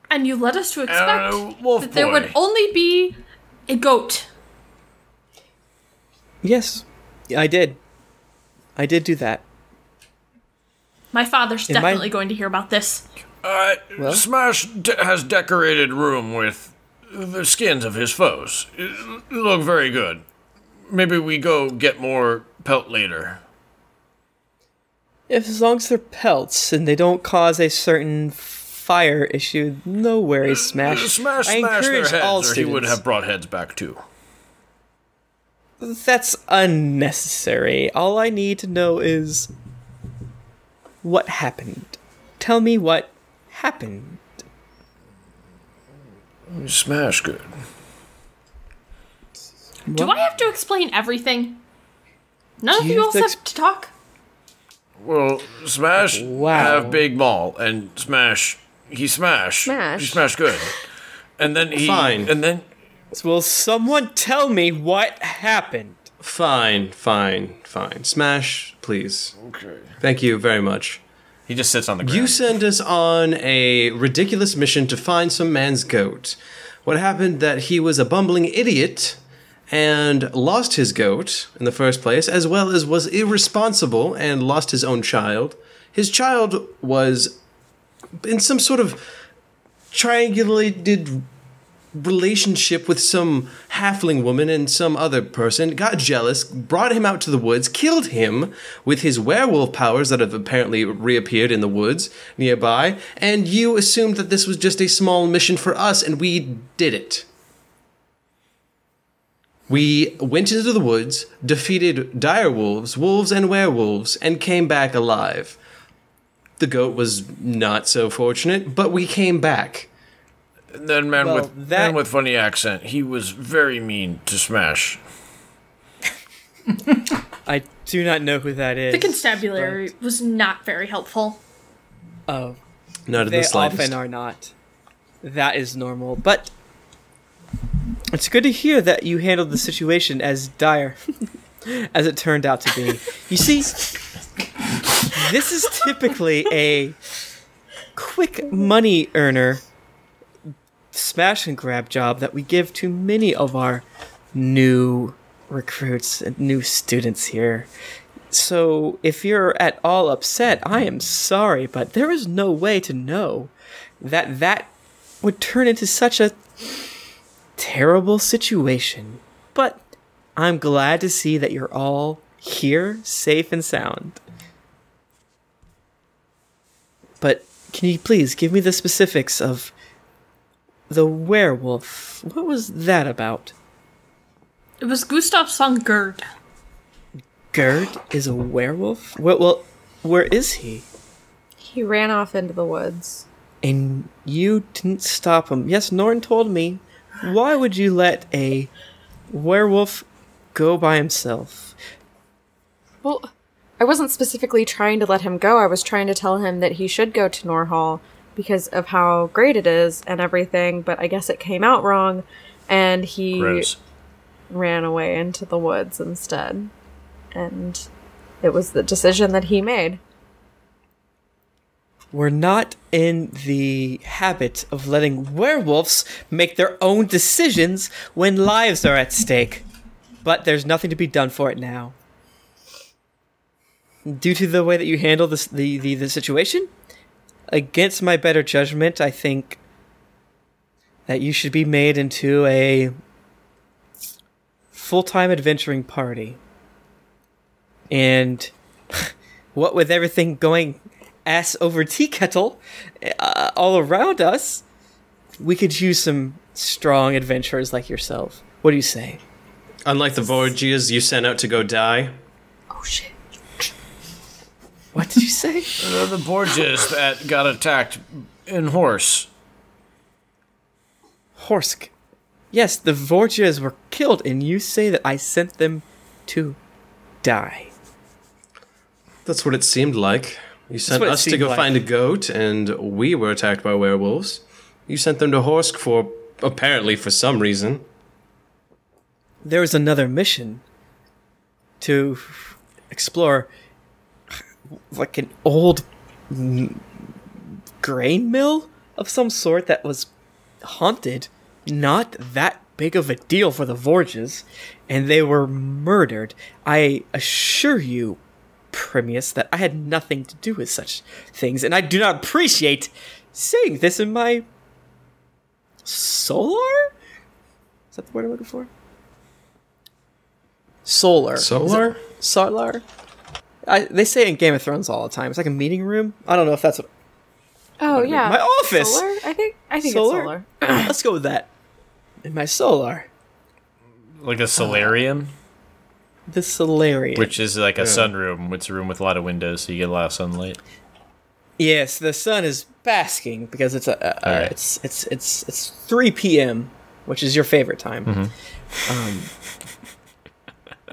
and you led us to expect Uh, wolf that there would only be a goat. Yes, I did. I did do that. My father's In my- definitely going to hear about this. Uh, Well? Smash de- has decorated room with the skins of his foes. It look very good. Maybe we go get more pelt later. If as long as they're pelts and they don't cause a certain fire issue, no worries, mm, Smash. Smash, I smash their encourage heads, all or he would have brought heads back too. That's unnecessary. All I need to know is what happened. Tell me what happened. Smash good. Do I have to explain everything? None Do of you you have else to have to talk. Well, Smash Wow. have Big Maul, and Smash he smash. Smash. He smash good. And then he Fine. And then Will someone tell me what happened? Fine, fine, fine. Smash, please. okay. Thank you very much. He just sits on the ground. You send us on a ridiculous mission to find some man's goat. What happened that he was a bumbling idiot and lost his goat in the first place, as well as was irresponsible and lost his own child. His child was in some sort of triangulated relationship with some halfling woman and some other person, got jealous, brought him out to the woods, killed him with his werewolf powers that have apparently reappeared in the woods nearby, and you assumed that this was just a small mission for us, and we did it. We went into the woods, defeated dire wolves, wolves, and werewolves, and came back alive. The goat was not so fortunate, but we came back. And then man Well, with that- man with funny accent, he was very mean to Smash. *laughs* I do not know who that is. The constabulary was not very helpful. Oh, Not in they the slightest. often are not. That is normal, but it's good to hear that you handled the situation as dire *laughs* as it turned out to be. You see, this is typically a quick money earner smash and grab job that we give to many of our new recruits and new students here. So, if you're at all upset, I am sorry, but there is no way to know that that would turn into such a terrible situation. But I'm glad to see that you're all here, safe and sound. But can you please give me the specifics of the werewolf? What was that about? It was Gustav's son Gerd. Gerd is a werewolf? Well, well where is he? He ran off into the woods. And you didn't stop him. Yes, Norn told me. Why would you let a werewolf go by himself? Well, I wasn't specifically trying to let him go. I was trying to tell him that he should go to Norhall because of how great it is and everything, but I guess it came out wrong and he Gross. ran away into the woods instead. And it was the decision that he made. We're not in the habit of letting werewolves make their own decisions when lives are at stake. But there's nothing to be done for it now. Due to the way that you handle this, the, the, the situation, against my better judgment, I think that you should be made into a full time adventuring party. And *laughs* what with everything going ass over tea kettle uh, all around us, we could use some strong adventurers like yourself. What do you say? Unlike the Borgias you sent out to go die. Oh shit. What did you say? Uh, the Borgias that got attacked in horse. Horsk. Yes, the Vorgias were killed, and you say that I sent them to die. That's what it seemed like. You sent us to go like. find a goat, and we were attacked by werewolves. You sent them to Horsk for apparently for some reason. There was another mission to explore, like an old grain mill of some sort that was haunted. Not that big of a deal for the Vorgias, and they were murdered. I assure you, Primius, that I had nothing to do with such things, and I do not appreciate saying this in my solar. Is that the word I'm looking for? Solar. Solar? Solar. I, they say it in Game of Thrones all the time. It's like a meeting room. I don't know if that's what. Oh yeah. My office! Solar? I think I think Solar? it's solar. *clears throat* Let's go with that. In my solar, Like a solarium, the solarium. which is like a sunroom. It's a room with a lot of windows, so you get a lot of sunlight. yes, the sun is basking because it's a, a, a Alright. it's it's it's it's three p.m., which is your favorite time. Mm-hmm.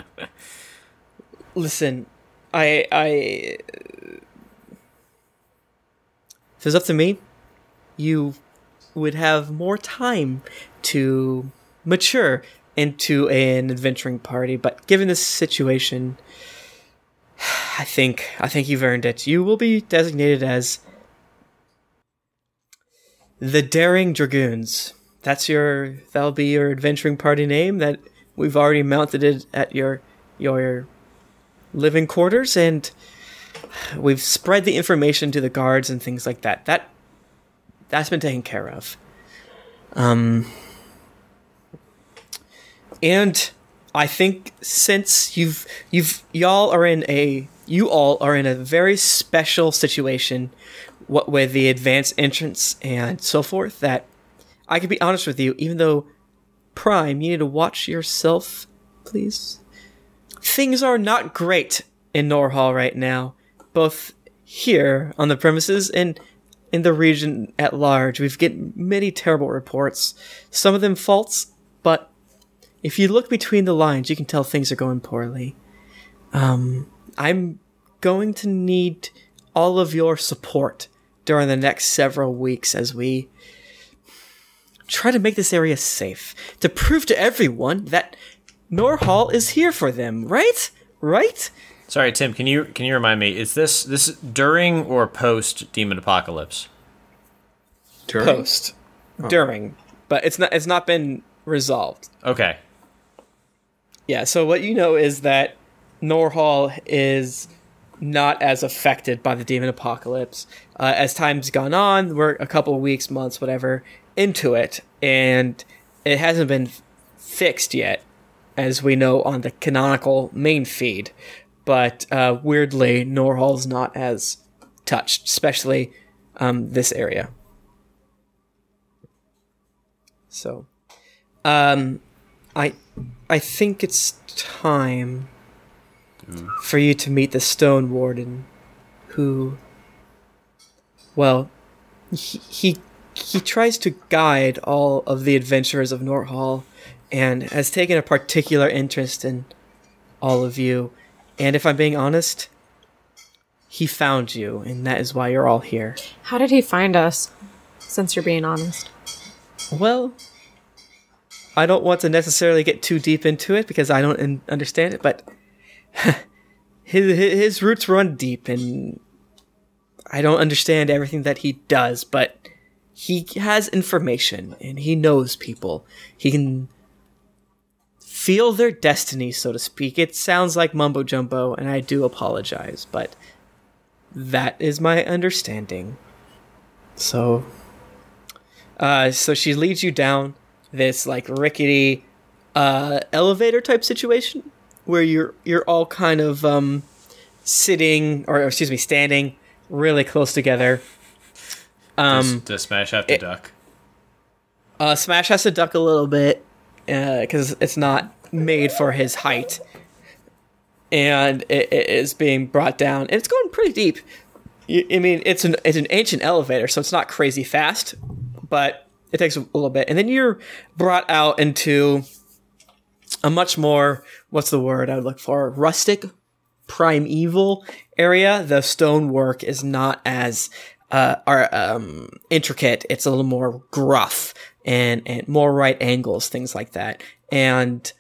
Um, *laughs* listen, I I if it's up to me, you would have more time to mature into an adventuring party. But given this situation, *sighs* I think I think you've earned it. You will be designated as the Daring Dragoons. That's your that'll be your adventuring party name. That we've already mounted it at your your living quarters, and we've spread the information to the guards and things like that. That that's been taken care of. Um, and I think since you've you've y'all are in a you all are in a very special situation, what with the advanced entrance and so forth. That I can be honest with you, even though Prime, you need to watch yourself, please. Things are not great in Norhall right now, both here on the premises and in the region at large. We've get many terrible reports, some of them false, but if you look between the lines, you can tell things are going poorly. Um, I'm going to need all of your support during the next several weeks as we try to make this area safe to prove to everyone that Norhall is here for them, right? Right? Sorry, Tim. Can you can you remind me? Is this this during or post Demon Apocalypse? During? Post, during, but it's not. It's not been resolved. Okay. Yeah, so what you know is that Norhall is not as affected by the demon apocalypse. Uh, as time's gone on, we're a couple weeks, months, whatever, into it, and it hasn't been fixed yet, as we know on the canonical main feed. But uh, weirdly, Norhall's not as touched, especially um, this area. So, um, I I think it's time for you to meet the Stone Warden, who, well, he, he he tries to guide all of the adventurers of Norhall, and has taken a particular interest in all of you. And if I'm being honest, he found you, and that is why you're all here. How did he find us? Since you're being honest. Well, I don't want to necessarily get too deep into it because I don't in- understand it, but *laughs* his his roots run deep, and I don't understand everything that he does, but he has information and he knows people. He can feel their destiny, so to speak. It sounds like mumbo jumbo, and I do apologize, but that is my understanding. So Uh, so she leads you down this like rickety uh, elevator type situation where you're you're all kind of um, sitting or, or excuse me standing really close together. Does, Um, does Smash have to it- duck? uh, Smash has to duck a little bit because it's not made for his height, and it, it is being brought down. And it's going pretty deep. I mean, it's an it's an ancient elevator, so it's not crazy fast, but it takes a little bit. And then you're brought out into a much more what's the word I would look for rustic, primeval area. The stonework is not as uh, are um, intricate. It's a little more gruff and and more right angles, things like that. And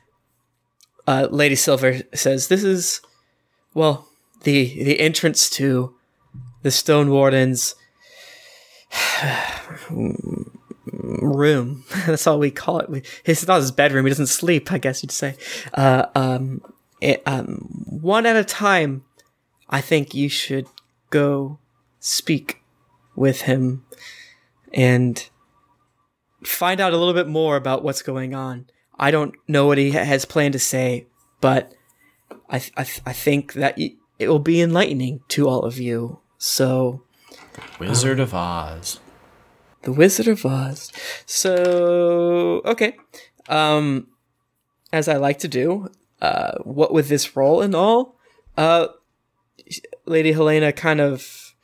uh, Lady Silver says, "This is well the the entrance to the Stone Warden's *sighs* room. *laughs* That's all we call it. It's not his bedroom. He doesn't sleep. I guess you'd say. Uh, um, it, um, one at a time. I think you should go speak with him and find out a little bit more about what's going on. I don't know what he has planned to say, but I th- I, th- I think that y- it will be enlightening to all of you. So, Wizard of Oz. the Wizard of Oz. So, okay. Um, as I like to do, uh, what with this role and all, uh, Lady Helena kind of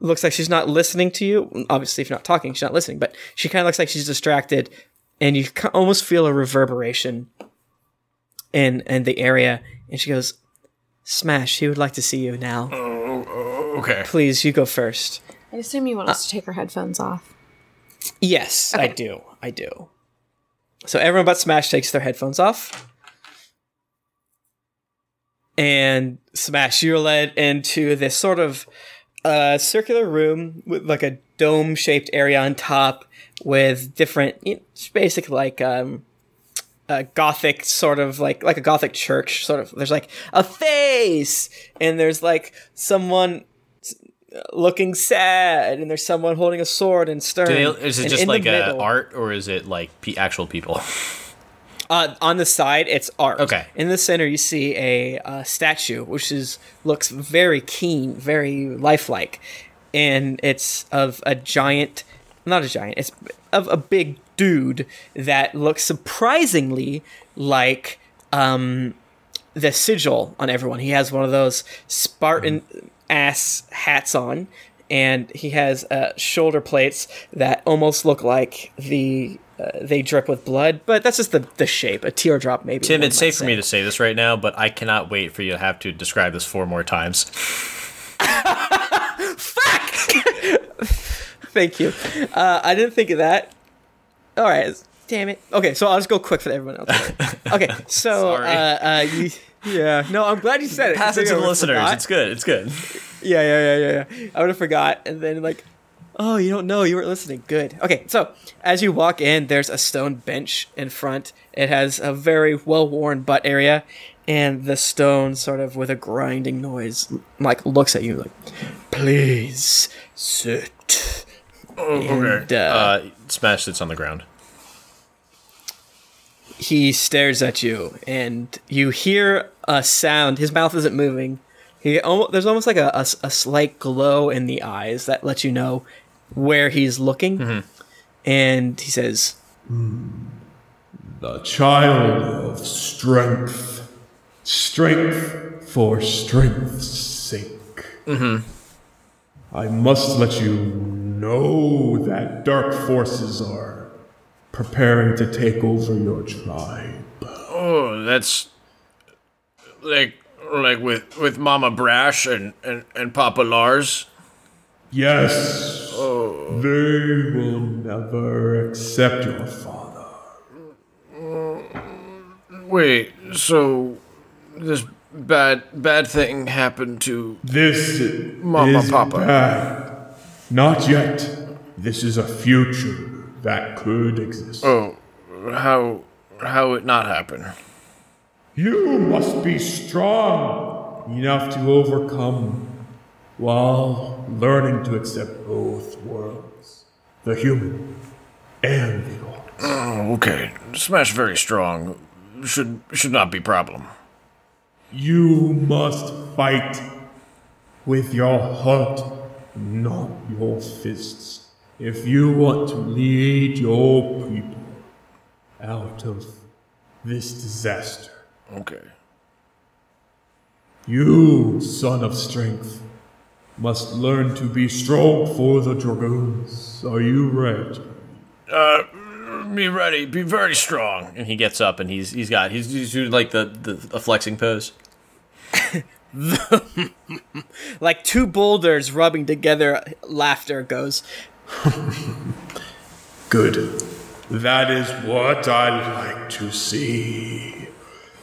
looks like she's not listening to you. Obviously, if you're not talking, she's not listening, but she kind of looks like she's distracted, and you almost feel a reverberation in in the area. And she goes, "Smash, he would like to see you now. Oh, Okay. Please, you go first. I assume you want us to take our headphones off. Yes, I do. I do. So everyone but Smash takes their headphones off. And Smash, you're led into this sort of uh, circular room with like a dome shaped area on top with different, you know, it's basic like um, a gothic sort of like like a gothic church sort of. There's like a face, and there's like someone looking sad, and there's someone holding a sword and stern. They, is it just like a middle- art or is it like pe- actual people? Uh, on the side, it's art. Okay. In the center, you see a uh, statue, which is looks very keen, very lifelike, and it's of a giant, not a giant, it's of a big dude that looks surprisingly like um, the sigil on everyone. He has one of those Spartan ass hats on, and he has uh, shoulder plates that almost look like the uh, they drip with blood, but that's just the the shape. A teardrop, maybe. Tim, it's safe for me to say this right now, but I cannot wait for you to have to describe this four more times. *laughs* *laughs* Thank you. Uh, I didn't think of that. All right. Damn it. Okay, so I'll just go quick for everyone else. *laughs* Okay, so Sorry. uh, uh, you, yeah, no, I'm glad you said it. Pass it to the listeners. forgot. It's good. It's good. Yeah, yeah, yeah, yeah, yeah. I would have forgot, and then like, oh, you don't know, you weren't listening. Good. Okay, so as you walk in, there's a stone bench in front. It has a very well-worn butt area, and the stone sort of with a grinding noise, like looks at you like, please sit. Okay. And, uh, Uh, Smash sits on the ground. he stares at you and you hear a sound his mouth isn't moving he almost, there's almost like a, a, a slight glow in the eyes that lets you know where he's looking and he says The child of strength. Strength for strength's sake. I must let you know that dark forces are preparing to take over your tribe. Oh, that's like like with with Mama Brash and and and Papa Lars. Yes, Oh. they will never accept your father. Wait, so this bad bad thing happened to This Mama, Papa. bad. Not yet. This is a future that could exist. oh how how it not happen? You must be strong enough to overcome while learning to accept both worlds the human anvil. Oh, okay. Smash very strong. Should should not be problem. You must fight with your heart, not your fists, if you want to lead your people out of this disaster. Okay. You, son of strength, must learn to be strong for the dragoons. Are you ready? Uh, be ready. Be very strong. And he gets up and he's he's got he's, he's doing like the, the the flexing pose. *laughs* *laughs* Like two boulders rubbing together, laughter goes. Good. That is what I like to see.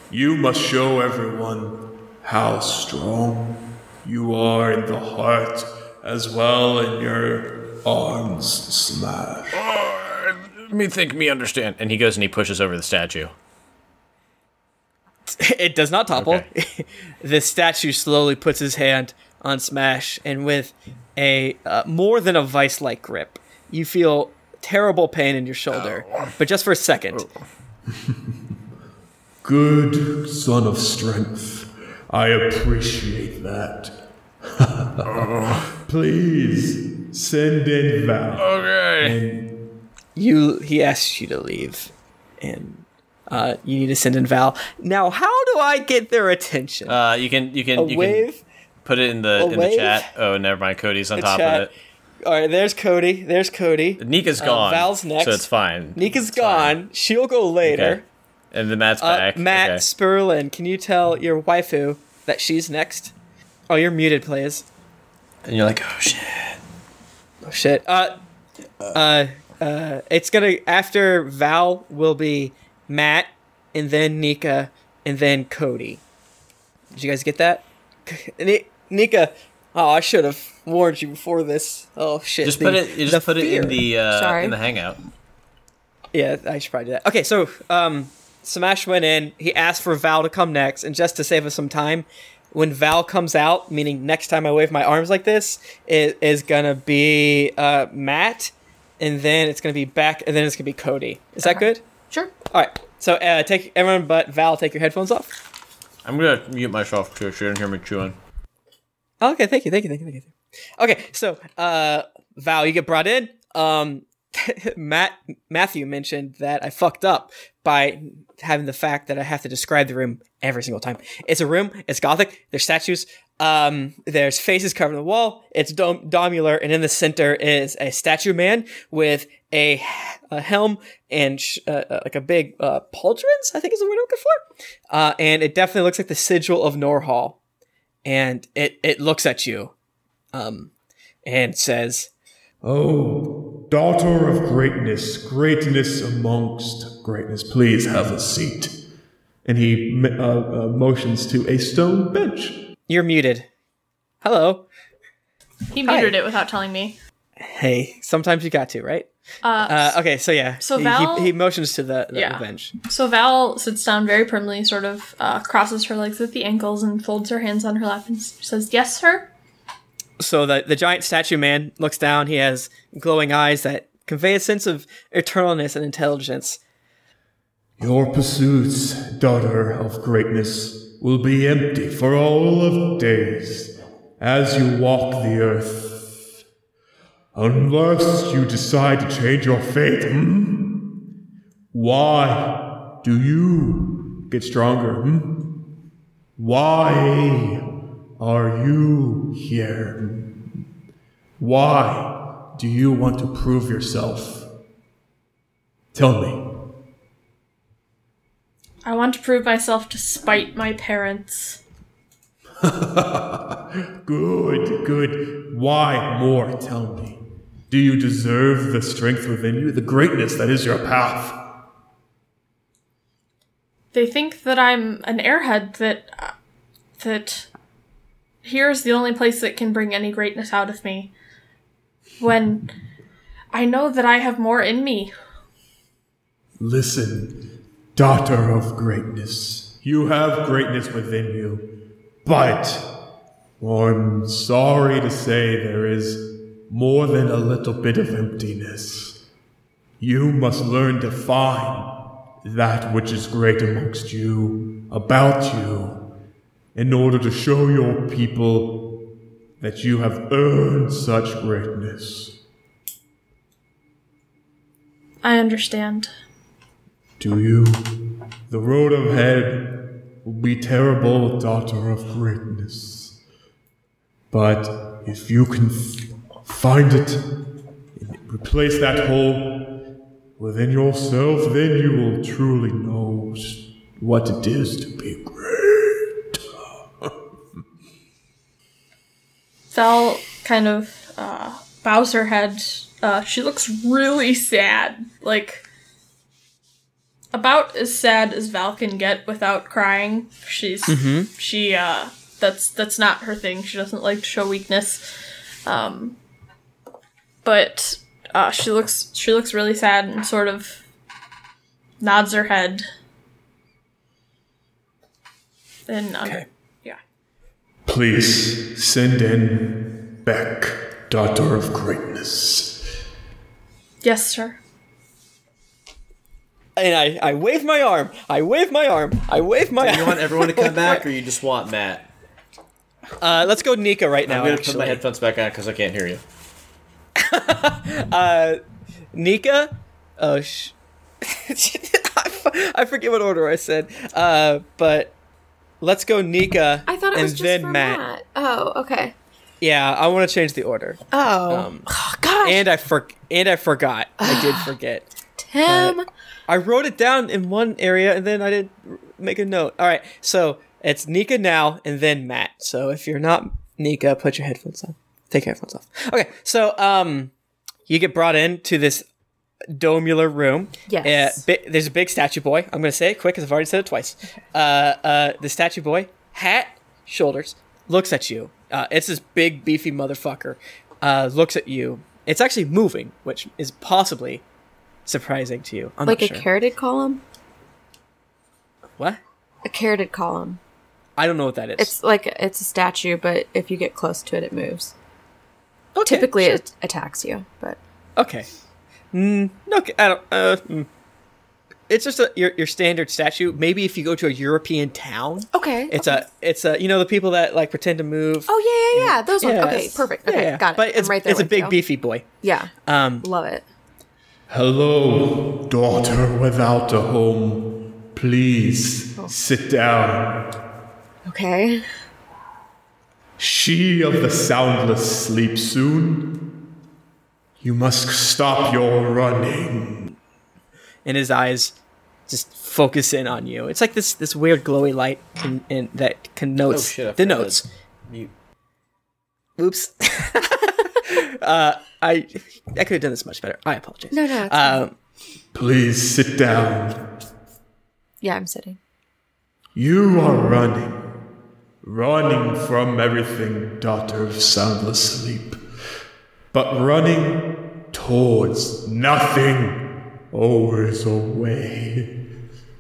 You must show everyone how strong you are in the heart as well in your arms smash. Oh, Me think me understand. And he goes and he pushes over the statue. *laughs* It does not topple. Okay. *laughs* the statue slowly puts his hand on Smash, and with a uh, more than a vice-like grip, you feel terrible pain in your shoulder, but just for a second. Good son of strength. I appreciate that. *laughs* Please send in Val. Okay. And You he asks you to leave, and uh, you need to send in Val. Now, how do I get their attention? Uh, you can you can a you wave. can put it in the A in the chat. Oh, never mind. Cody's on top chat. of it. All right, there's Cody. There's Cody. it. Nika's Uh, gone. Val's next. so it's fine. Nika's gone. She'll go later. Okay. And then Matt's Uh, back. Matt Okay. Sperlin, can you tell your waifu that she's next? Oh, you're muted, please. And you're like, oh shit. Oh shit. Uh, uh, uh, it's gonna after Val will be Matt, and then Nika, and then Cody. Did you guys get that? *laughs* Ni- Nika. Oh, I should have warned you before this. Oh shit. Just the- put it. You just put it in the uh, Sorry. in the hangout. Yeah, I should probably do that. Okay, so um, Smash went in. He asked for Val to come next, and just to save us some time, when Val comes out, meaning next time I wave my arms like this, it is gonna be uh, Matt, and then it's gonna be back, and then it's gonna be Cody. Is that good? Sure. All right. So uh, take everyone but Val. Take your headphones off. I'm gonna mute myself too, so you don't hear me chewing. Oh, okay, thank you, thank you, thank you, thank you. Okay, so uh, Val, you get brought in. Um, *laughs* Matt Matthew mentioned that I fucked up by having the fact that I have to describe the room every single time. It's a room. It's gothic. There's statues. Um, there's faces covered in the wall. It's dom- domular, and in the center is a statue man with a, a helm and sh- uh, uh, like a big uh, pauldrons. I think is the word I'm looking for. Uh, and it definitely looks like the sigil of Norhall and it it looks at you um and says Oh, daughter of greatness, greatness amongst greatness, please have a seat. And he uh, uh, motions to a stone bench. You're muted hello He Hi. muted it without telling me. hey sometimes you got to right Uh, uh okay so yeah So he, Val- he, he motions to the, the Yeah. bench So Val sits down very primly, sort of uh, crosses her legs at the ankles and folds her hands on her lap and says, "Yes, sir." so the the giant statue man looks down he has glowing eyes that convey a sense of eternalness and intelligence Your pursuits, daughter of greatness, will be empty for all of days as you walk the earth. Unless you decide to change your fate, hmm? Why do you get stronger, hmm? Why are you here? Why do you want to prove yourself? Tell me. I want to prove myself to spite my parents. *laughs* Good, good. Why more? Tell me. Do you deserve the strength within you, the greatness that is your path? They think that I'm an airhead. That uh, that here's the only place that can bring any greatness out of me. When I know that I have more in me. Listen, daughter of greatness. You have greatness within you, but I'm sorry to say there is more than a little bit of emptiness. You must learn to find that which is great amongst you, about you, in order to show your people that you have earned such greatness. I understand. Do you? The road ahead will be terrible, daughter of greatness. But if you can f- find it, and replace that hole within yourself, then you will truly know what it is to be great. *laughs* Val kind of uh, bows her head. Uh, she looks really sad. Like, about as sad as Val can get without crying. She's mm-hmm. she uh that's that's not her thing. She doesn't like to show weakness. Um but uh she looks she looks really sad and sort of nods her head. And um, Okay. yeah. Please send in Beck, daughter of greatness. Yes, sir. And I, I wave my arm. I wave my arm. I wave my Do You arm. want *laughs* everyone to come back, or you just want Matt? Uh, let's go Nika right now. I'm gonna put my headphones back on because I can't hear you. *laughs* Nika. Oh sh. *laughs* I forget what order I said. Uh, but let's go Nika. I thought it and was just then for Matt. Matt. Oh, okay. Yeah, I want to change the order. Oh, Um, oh gosh, And I for and I forgot. I did *sighs* forget. Tim. I wrote it down in one area and then I didn't make a note. All right, so it's Nika now and then Matt. So if you're not Nika, put your headphones on. Take your headphones off. Okay, so um, you get brought into this domular room. Yes. Uh, bi- there's a big statue boy. I'm gonna say it quick because I've already said it twice. Uh, uh, the statue boy, hat, shoulders, looks at you. Uh, it's this big beefy motherfucker. Uh, looks at you. It's actually moving, which is possibly surprising to you. I'm like not a sure. caryatid column. What? A caryatid column. I don't know what that is. It's like it's a statue, but if you get close to it, it moves. okay, Typically, sure. it attacks you, but okay. Mm, okay, I don't. Uh, mm. It's just a your, your standard statue. Maybe if you go to a European town, okay. it's okay. a it's a you know the people that like pretend to move. Oh yeah, yeah, yeah. Those ones. Okay, perfect. Okay, yeah. got it. But it's I'm right there. it's a big you. beefy boy. Yeah, Um, love it. Hello, daughter without a home. Please sit down. Okay. She of the soundless sleep soon. You must stop your running. and his eyes just focus in on you. It's like this this weird glowy light in, in that connotes Oh, shit, I the forgot notes. Mute. Oops. *laughs* uh, I I could have done this much better. I apologize. No, no. Um, Please sit down. yeah, I'm sitting. You are running. Running from everything, daughter of soundless sleep. But running towards nothing. Always away.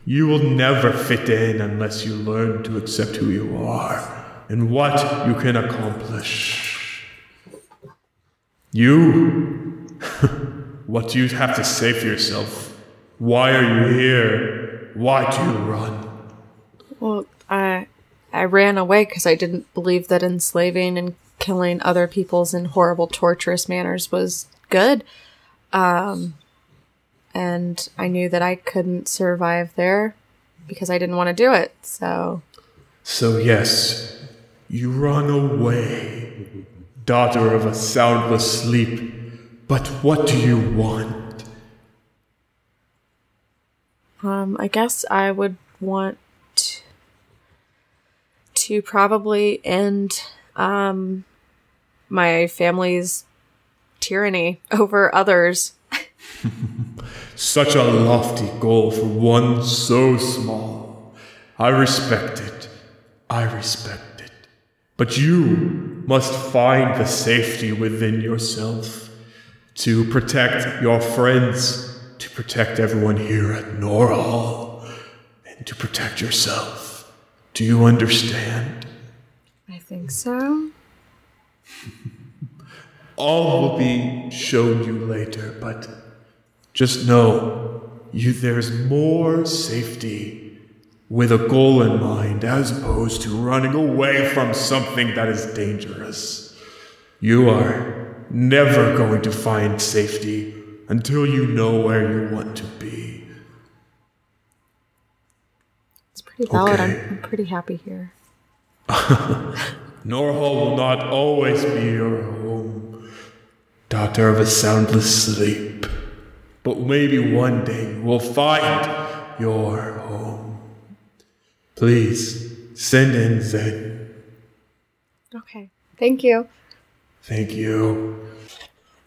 You will never fit in unless you learn to accept who you are and what you can accomplish. You. *laughs* what do you have to say for yourself? Why are you here? Why do you run? Well, I I ran away because I didn't believe that enslaving and killing other people's in horrible, torturous manners was good. Um, and I knew that I couldn't survive there because I didn't want to do it. So So, yes, you run away, daughter of a soundless sleep. But what do you want? Um, I guess I would want to probably end um, my family's tyranny *laughs* over others. Such a lofty goal for one so small. I respect it. I respect it. But you must find the safety within yourself to protect your friends, to protect everyone here at Norhall, and to protect yourself. Do you understand? I think so. *laughs* All will be shown you later, but Just know you there's more safety with a goal in mind as opposed to running away from something that is dangerous. You are never going to find safety until you know where you want to be. It's pretty valid. I'm, I'm pretty happy here. *laughs* Norhall will not always be your home, daughter of a soundless sleep. But maybe one day you will find your home. Please send in Zen. Okay. Thank you. Thank you.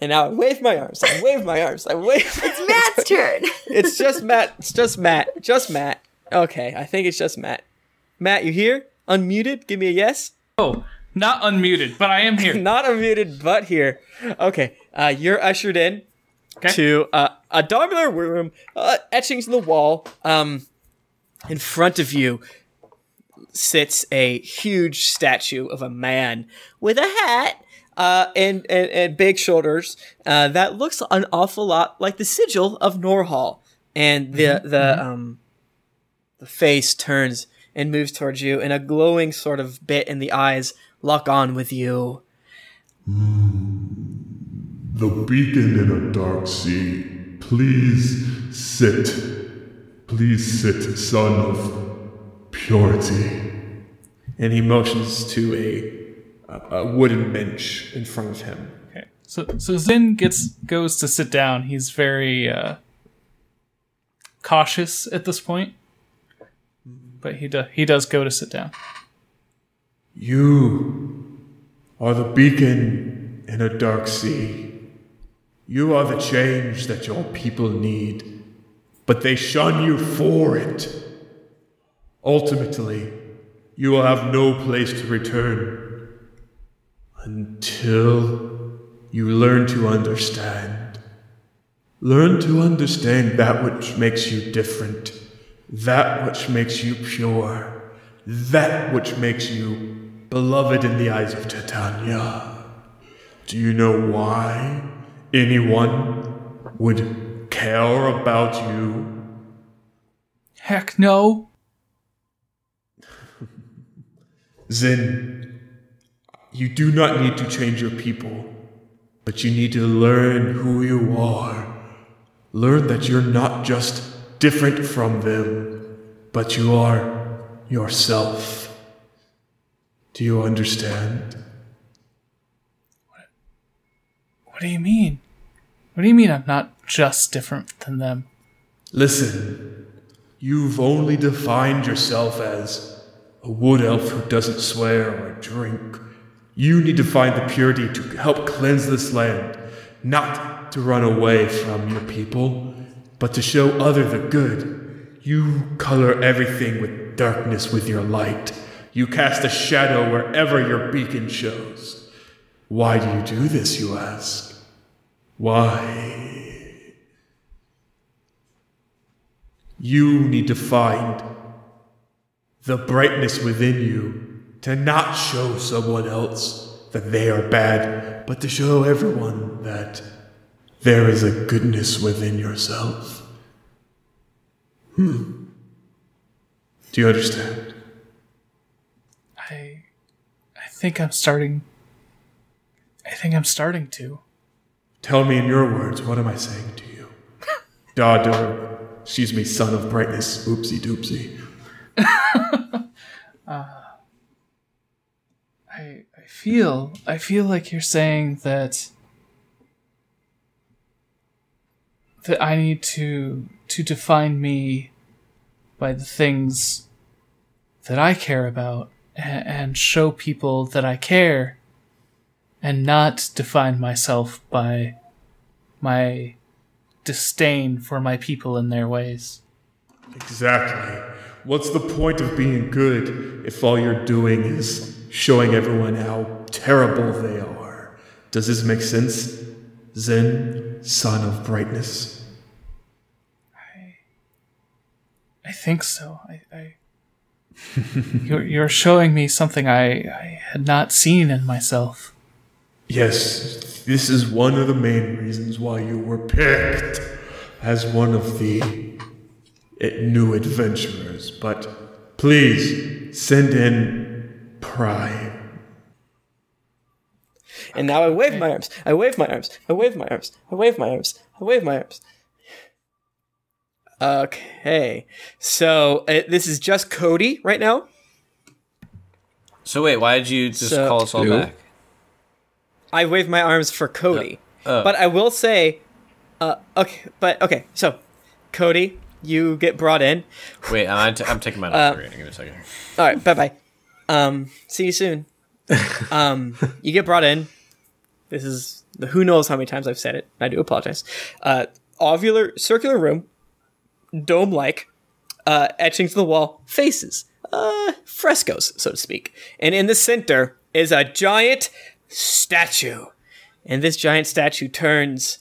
And now I wave my arms. I wave my arms. I wave. It's Matt's turn. *laughs* it's just Matt. It's just Matt. Just Matt. Okay, I think it's just Matt. Matt, you here? Unmuted? Give me a yes. Oh, not unmuted, but I am here. *laughs* Not unmuted, but here. Okay, uh, you're ushered in Okay. to uh, a dark room, uh, etchings in the wall. Um, in front of you sits a huge statue of a man with a hat uh, and, and, and big shoulders uh, that looks an awful lot like the sigil of Norhall. And the the um, the face turns and moves towards you, and a glowing sort of bit in the eyes lock on with you. The beacon in a dark sea. Please sit. Please sit, son of purity. And he motions to a, a, a wooden bench in front of him. Okay. So so Zin gets goes to sit down. He's very uh, cautious at this point, but he do, he does go to sit down. You are the beacon in a dark sea. You are the change that your people need, but they shun you for it. Ultimately, you will have no place to return until you learn to understand. Learn to understand that which makes you different, that which makes you pure, that which makes you beloved in the eyes of Titania. Do you know why anyone would care about you? Heck no. Zen, you do not need to change your people, but you need to learn who you are. Learn that you're not just different from them, but you are yourself. Do you understand? What do you mean? What do you mean I'm not just different than them? Listen, you've only defined yourself as a wood elf who doesn't swear or drink. You need to find the purity to help cleanse this land, not to run away from your people, but to show other the good. You color everything with darkness with your light. You cast a shadow wherever your beacon shows. Why do you do this, you ask? Why? You need to find the brightness within you to not show someone else that they are bad, but to show everyone that there is a goodness within yourself. Hmm. Do you understand? I I think I'm starting I think I'm starting to. Tell me in your words, what am I saying to you? Daughter, excuse me, son of brightness, oopsie doopsie. *laughs* Uh, I I feel I feel like you're saying that that I need to to define me by the things that I care about and, and show people that I care and not define myself by my disdain for my people and their ways. Exactly. What's the point of being good if all you're doing is showing everyone how terrible they are? Does this make sense? Zen, son of brightness. I I think so. I, I *laughs* you're you're showing me something I, I had not seen in myself. Yes, this is one of the main reasons why you were picked. as one of the new adventurers, but please send in Prime. And now I wave my arms. I wave my arms. I wave my arms. I wave my arms. I wave my arms. Okay. So uh, this is just Cody right now. So wait, why did you just So- call us all Who? back? I wave my arms for Cody. Oh. But I will say, uh, okay, but okay, so Cody, you get brought in. Wait, I'm, t- I'm *laughs* taking mine Uh, off. Give me a second. All right, bye bye. Um, see you soon. *laughs* Um, you get brought in. This is the who knows how many times I've said it. I do apologize. Uh, ovular circular room, dome like, uh, etching to the wall, faces, uh, frescoes, so to speak. And in the center is a giant statue. And this giant statue turns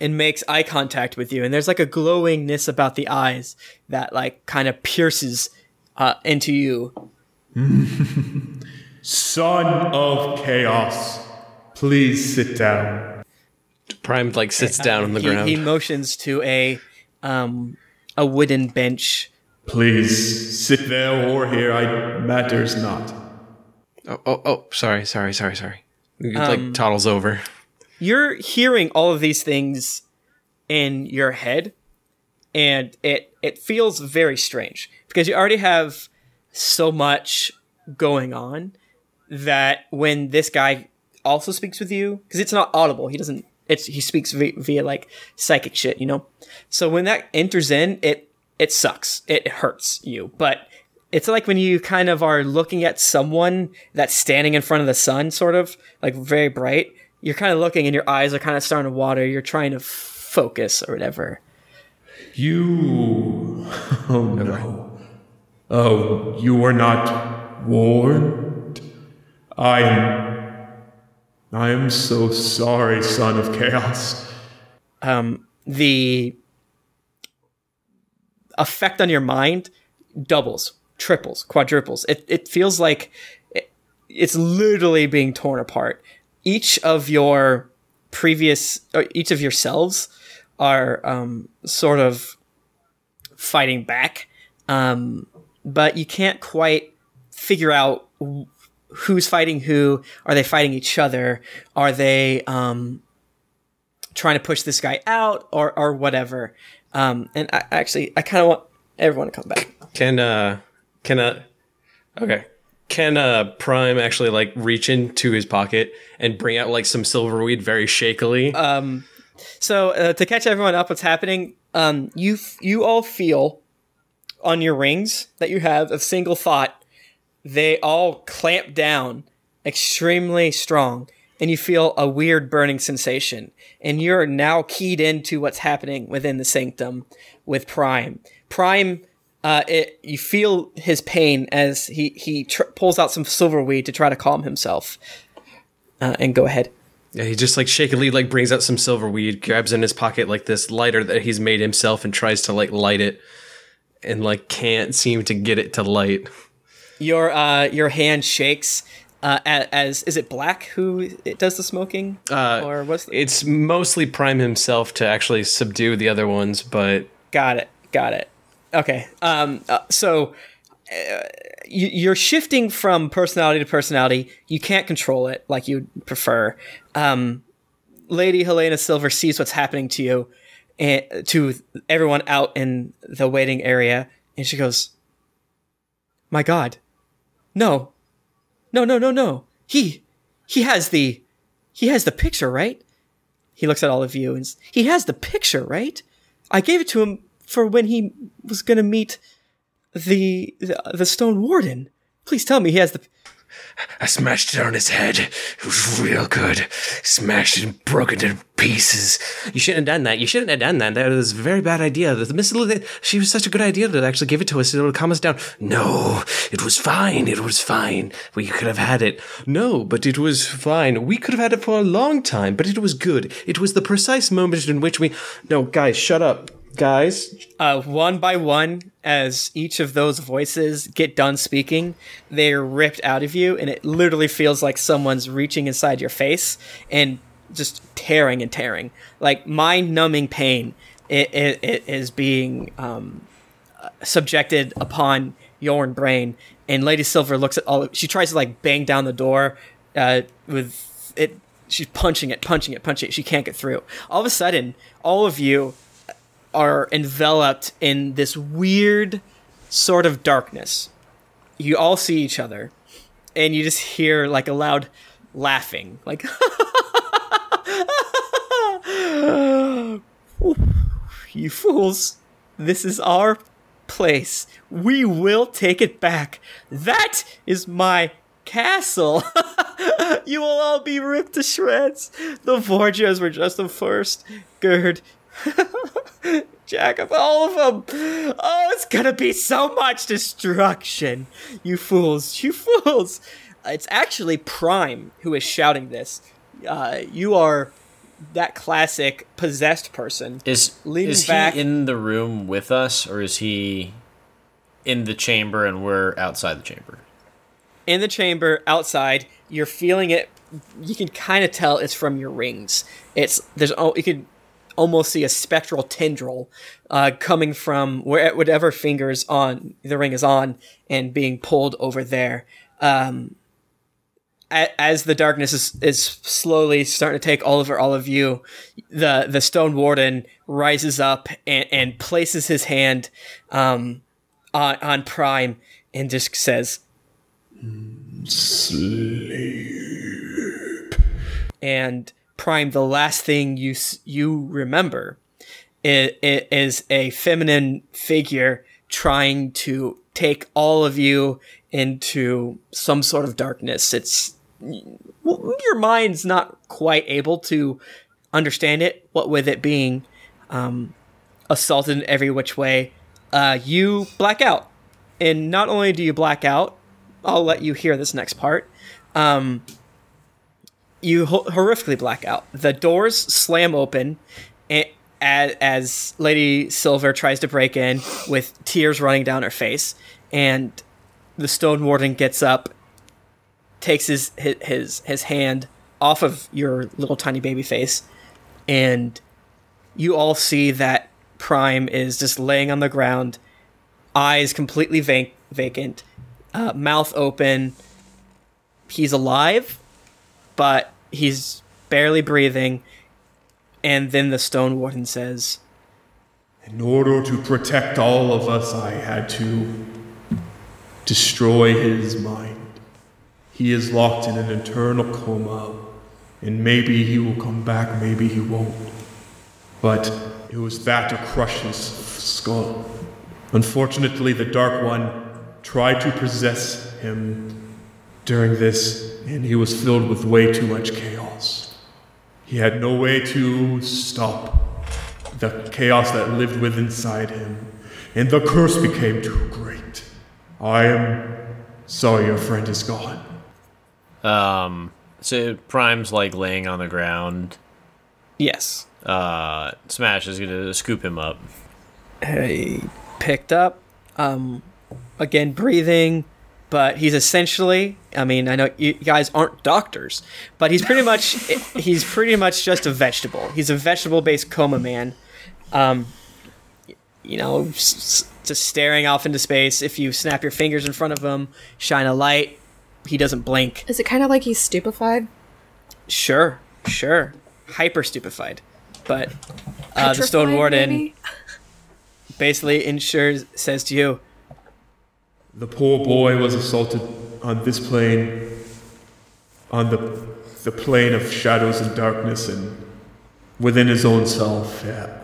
and makes eye contact with you. And there's like a glowingness about the eyes that like kind of pierces uh, into you. *laughs* Son of Chaos, please sit down. Prime like sits down on the he, ground. he motions to a um, a wooden bench. Please sit there or here, I matters not. oh, oh, oh, sorry, sorry, sorry, sorry. He, Um, like toddles over. You're hearing all of these things in your head, and it it feels very strange because you already have so much going on that when this guy also speaks with you because it's not audible. He doesn't it's he speaks via, via like psychic shit you know? So when that enters in it it sucks. It hurts you. But it's like when you kind of are looking at someone that's standing in front of the sun sort of like very bright you're kind of looking and your eyes are kind of starting to water you're trying to f- focus or whatever You. *laughs* Oh no. Oh, you were not warned? I am. I am so sorry, son of chaos. um, the effect on your mind doubles, triples, quadruples. It, it feels like it, it's literally being torn apart. Each of your previous, or each of yourselves are um, sort of fighting back, um, but you can't quite figure out who's fighting who. Are they fighting each other? Are they um, trying to push this guy out or or whatever. Um, and I actually I kind of want everyone to come back. Can uh, can uh, okay. Can uh, Prime actually like reach into his pocket and bring out like some silverweed very shakily? um So uh, to catch everyone up, what's happening? Um, you f- you all feel on your rings that you have of single thought. They all clamp down extremely strong, and you feel a weird burning sensation. And you're now keyed into what's happening within the sanctum with Prime. Prime, uh, it, you feel his pain as he he tr- pulls out some silverweed to try to calm himself. Uh, and go ahead. Yeah, he just like shakily like brings out some silver weed, grabs in his pocket like this lighter that he's made himself, and tries to like light it, and like can't seem to get it to light. your uh your hand shakes uh as, as is it black who it does the smoking uh or what's the, It's mostly Prime himself to actually subdue the other ones, but got it got it okay um uh, so uh, you, you're shifting from personality to personality. You can't control it like you'd prefer. Um lady helena silver sees what's happening to you and to everyone out in the waiting area and she goes my god no no no no no. He he has the he has the picture right? He looks at all of you and he has the picture right? I gave it to him for when he was going to meet the, the the stone warden please tell me he has the I smashed it on his head. It was real good. Smashed it and broke it to pieces. you shouldn't have done that. You shouldn't have done that. That was a very bad idea. The Miss Lily, she was such a good idea to actually give it to us. It would calm us down. No, it was fine. It was fine. We could have had it. No, but it was fine. We could have had it for a long time, but it was good. It was the precise moment in which we. No, guys, shut up. Guys, uh, one by one, as each of those voices get done speaking, they're ripped out of you, and it literally feels like someone's reaching inside your face and just tearing and tearing, like mind-numbing pain. It, it, it is being um, subjected upon your brain. And Lady Silver looks at all. She tries to like bang down the door uh, with it. She's punching it, punching it, punching it. She can't get through. All of a sudden, all of you are enveloped in this weird sort of darkness. You all see each other, and you just hear like a loud laughing, like. *laughs* you fools! This is our place. We will take it back. That is my castle. *laughs* you will all be ripped to shreds. The Vorgias were just the first. Gerd. *laughs* Jacob, all of them. Oh, it's gonna be so much destruction. You fools, you fools. It's actually Prime who is shouting this. Uh, you are that classic possessed person. Is is back. he in the room with us, or is he in the chamber and we're outside the chamber? in the chamber outside you're feeling it you can kind of tell it's from your rings it's there's oh you could almost see a spectral tendril uh, coming from where whatever fingers on the ring is on and being pulled over there um, a- as the darkness is, is slowly starting to take all over all of you the the stone warden rises up and, and places his hand um, on, on prime and just says "Sleep." and prime the last thing you you remember is, a feminine figure trying to take all of you into some sort of darkness. It's your mind's not quite able to understand it what with it being um, assaulted in every which way. Uh, you black out. And not only do you black out i'll let you hear this next part. Um, you ho- horrifically black out. The doors slam open a- as, as Lady Silver tries to break in with tears running down her face, and the Stone Warden gets up, takes his his his, his hand off of your little tiny baby face, and you all see that Prime is just laying on the ground, eyes completely vac- vacant, uh, mouth open. He's alive, but he's barely breathing. And then the Stone Warden says, In order to protect all of us, I had to destroy his mind. He is locked in an eternal coma, and maybe he will come back, maybe he won't. But it was that to crush his skull. Unfortunately, the Dark One tried to possess him during this, and he was filled with way too much chaos. He had no way to stop the chaos that lived within inside him, and the curse became too great. I am sorry your friend is gone. Um, so Prime's like laying on the ground. Yes. Uh, Smash is gonna scoop him up. He picked up, um, again breathing, but he's essentially. I mean, I know you guys aren't doctors, but he's pretty much *laughs* he's pretty much just a vegetable. He's a vegetable-based coma man. Um, you know, s- just staring off into space. If you snap your fingers in front of him, shine a light, he doesn't blink. Is it kind of like he's stupefied? Sure, sure, hyper stupefied, but uh, the Stone Warden maybe? basically ensures says to you, The poor boy was assaulted on this plane, on the, the plane of shadows and darkness, and within his own self. Yeah.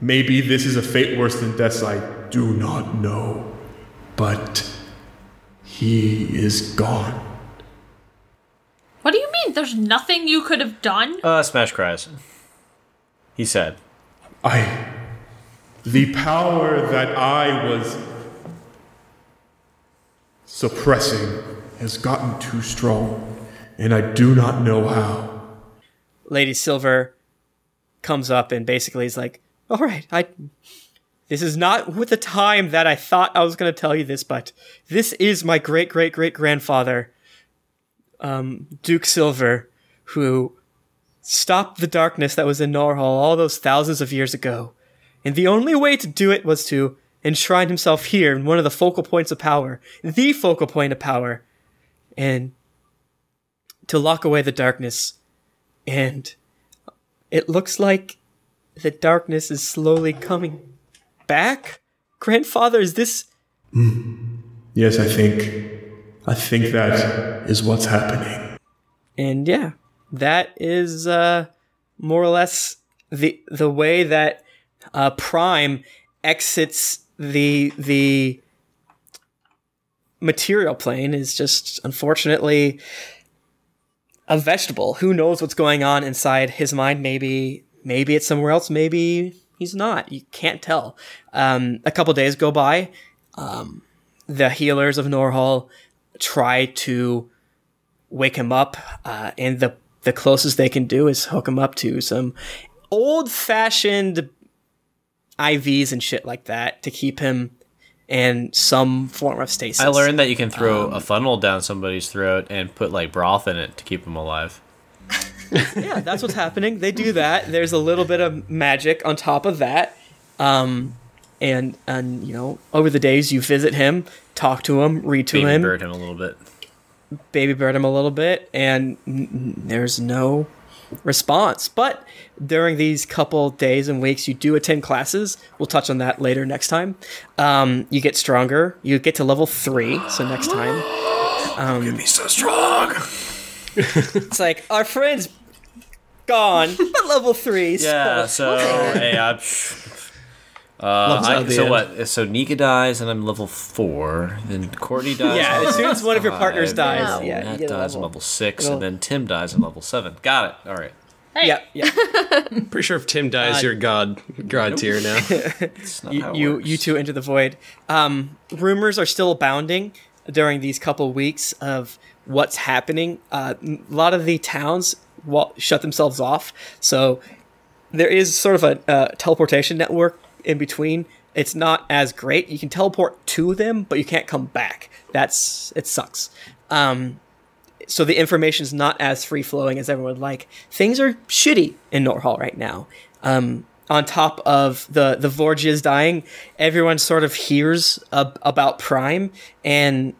Maybe this is a fate worse than death, I do not know. But he is gone. What do you mean? There's nothing you could have done? Uh, Smash cries. He said. I. The power that I was suppressing has gotten too strong, and I do not know how. Lady Silver comes up and basically is like, "All right, I this is not with the time that I thought I was going to tell you this, but this is my great great great grandfather, um, Duke Silver, who stopped the darkness that was in Norhall all those thousands of years ago. And the only way to do it was to enshrine himself here in one of the focal points of power, the focal point of power, and to lock away the darkness. And it looks like the darkness is slowly coming back. Grandfather, is this Yes, I think. I think that is what's happening. and yeah, that is uh, more or less the the way that uh, Prime exits the the material plane is just unfortunately a vegetable. Who knows what's going on inside his mind? Maybe maybe it's somewhere else. Maybe he's not. You can't tell. Um, a couple days go by. Um, the healers of Norhall try to wake him up, uh, and the the closest they can do is hook him up to some old fashioned IVs and shit like that to keep him in some form of stasis. I learned that you can throw Um, a funnel down somebody's throat and put like broth in it to keep them alive. *laughs* yeah, that's what's happening. They do that. There's a little bit of magic on top of that. Um, and and you know, over the days you visit him, talk to him, read to Baby him, bird him a little bit. baby bird him a little bit, and n- n- there's no response. But during these couple days and weeks, you do attend classes. We'll touch on that later next time. Um, you get stronger. You get to level three. So next time, um, Be so strong. it's like our friend's gone, but level three. Yeah, so hey, I'm. Uh, I, so end. what? So Nika dies, and I'm level four. Then Courtney dies. Yeah, as soon as one of your partners five, dies, Wow. yeah, you Matt get a dies in level. level six, Little- and then Tim dies in level seven. Got it. All right. Yeah, yeah. *laughs* Pretty sure if Tim dies, Uh, you're god god tier now. *laughs* It's not how you it you, works. you two into the void. Um, rumors are still abounding during these couple weeks of what's happening. Uh, a lot of the towns wa- shut themselves off, so there is sort of a uh, teleportation network in between. It's not as great. You can teleport to them, but you can't come back. That's it sucks. Um, so the information is not as free flowing as everyone would like. Things are shitty in Norhall right now. Um, on top of the the Vorgias dying, everyone sort of hears ab- about Prime, and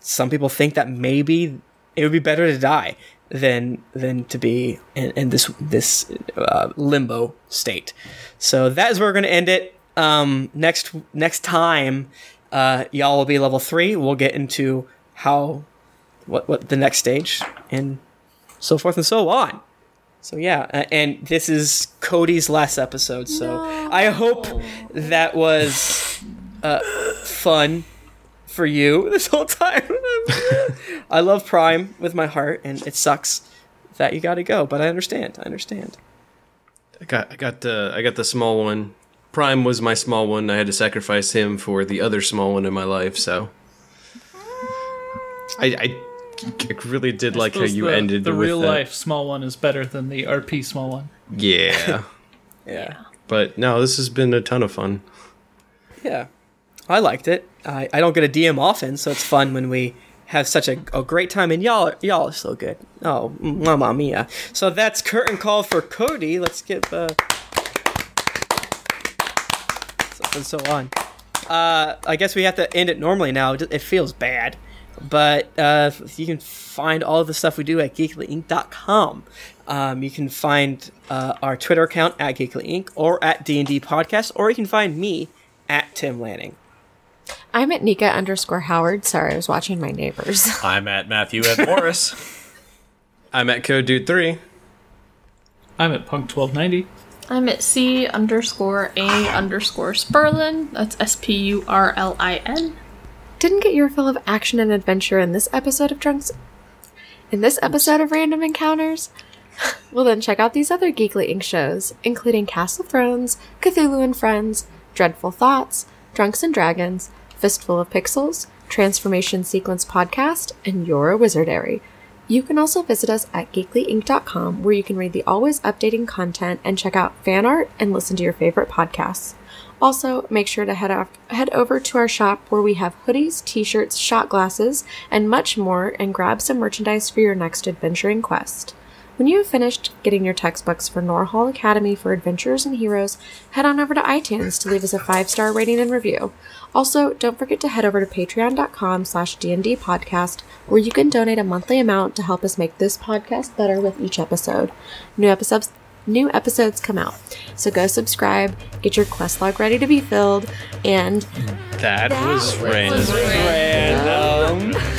some people think that maybe it would be better to die than than to be in, in this this uh, limbo state. So that is where we're going to end it. Um, next next time, uh, y'all will be level three. We'll get into how what what the next stage and so forth and so on. So yeah, uh, and this is Cody's last episode. So I hope that was uh, fun for you *laughs* this whole time. *laughs* I love Prime with my heart, and it sucks that you got to go, but I understand. I understand. I got I got the I got the small one. Prime was my small one. I had to sacrifice him for the other small one in my life. So I I, I really did like how you the, ended the with real that. life small one is better than the RP small one. Yeah, *laughs* Yeah, but no, this has been a ton of fun. yeah. I liked it. I, I don't get a DM often, so it's fun when we have such a, a great time, and y'all y'all are so good. Oh, mamma mia! So that's curtain call for Cody. Let's give so, and so on. Uh, I guess we have to end it normally now. It feels bad, but uh, you can find all the stuff we do at geeklyinc.com. Um, you can find uh, our Twitter account at geeklyinc or at D&D podcast, or you can find me at Tim Lanning. I'm at Nika underscore Howard. Sorry, I was watching my neighbors. *laughs* I'm at Matthew at Morris. *laughs* I'm at Code Dude Three. I'm at Punk twelve ninety. I'm at C underscore A underscore Spurlin. That's S P U R L I N. Didn't get your fill of action and adventure in this episode of Drunks. In this episode of Random Encounters? *laughs* well, then check out these other Geekly Inc. shows, including Castle Thrones, Cthulhu and Friends, Dreadful Thoughts, Drunks and Dragons, Fistful of Pixels, Transformation Sequence Podcast, and You're a Wizardary. You can also visit us at geeklyinc.com where you can read the always updating content and check out fan art and listen to your favorite podcasts. Also, make sure to head off, head over to our shop where we have hoodies, t-shirts, shot glasses, and much more and grab some merchandise for your next adventuring quest. When you have finished getting your textbooks for Norhall Academy for Adventurers and Heroes, head on over to iTunes to leave us a five-star rating and review. Also, don't forget to head over to patreon.com slash dnd podcast where you can donate a monthly amount to help us make this podcast better with each episode. New episodes new episodes come out. So go subscribe, get your quest log ready to be filled, and That was random. Random.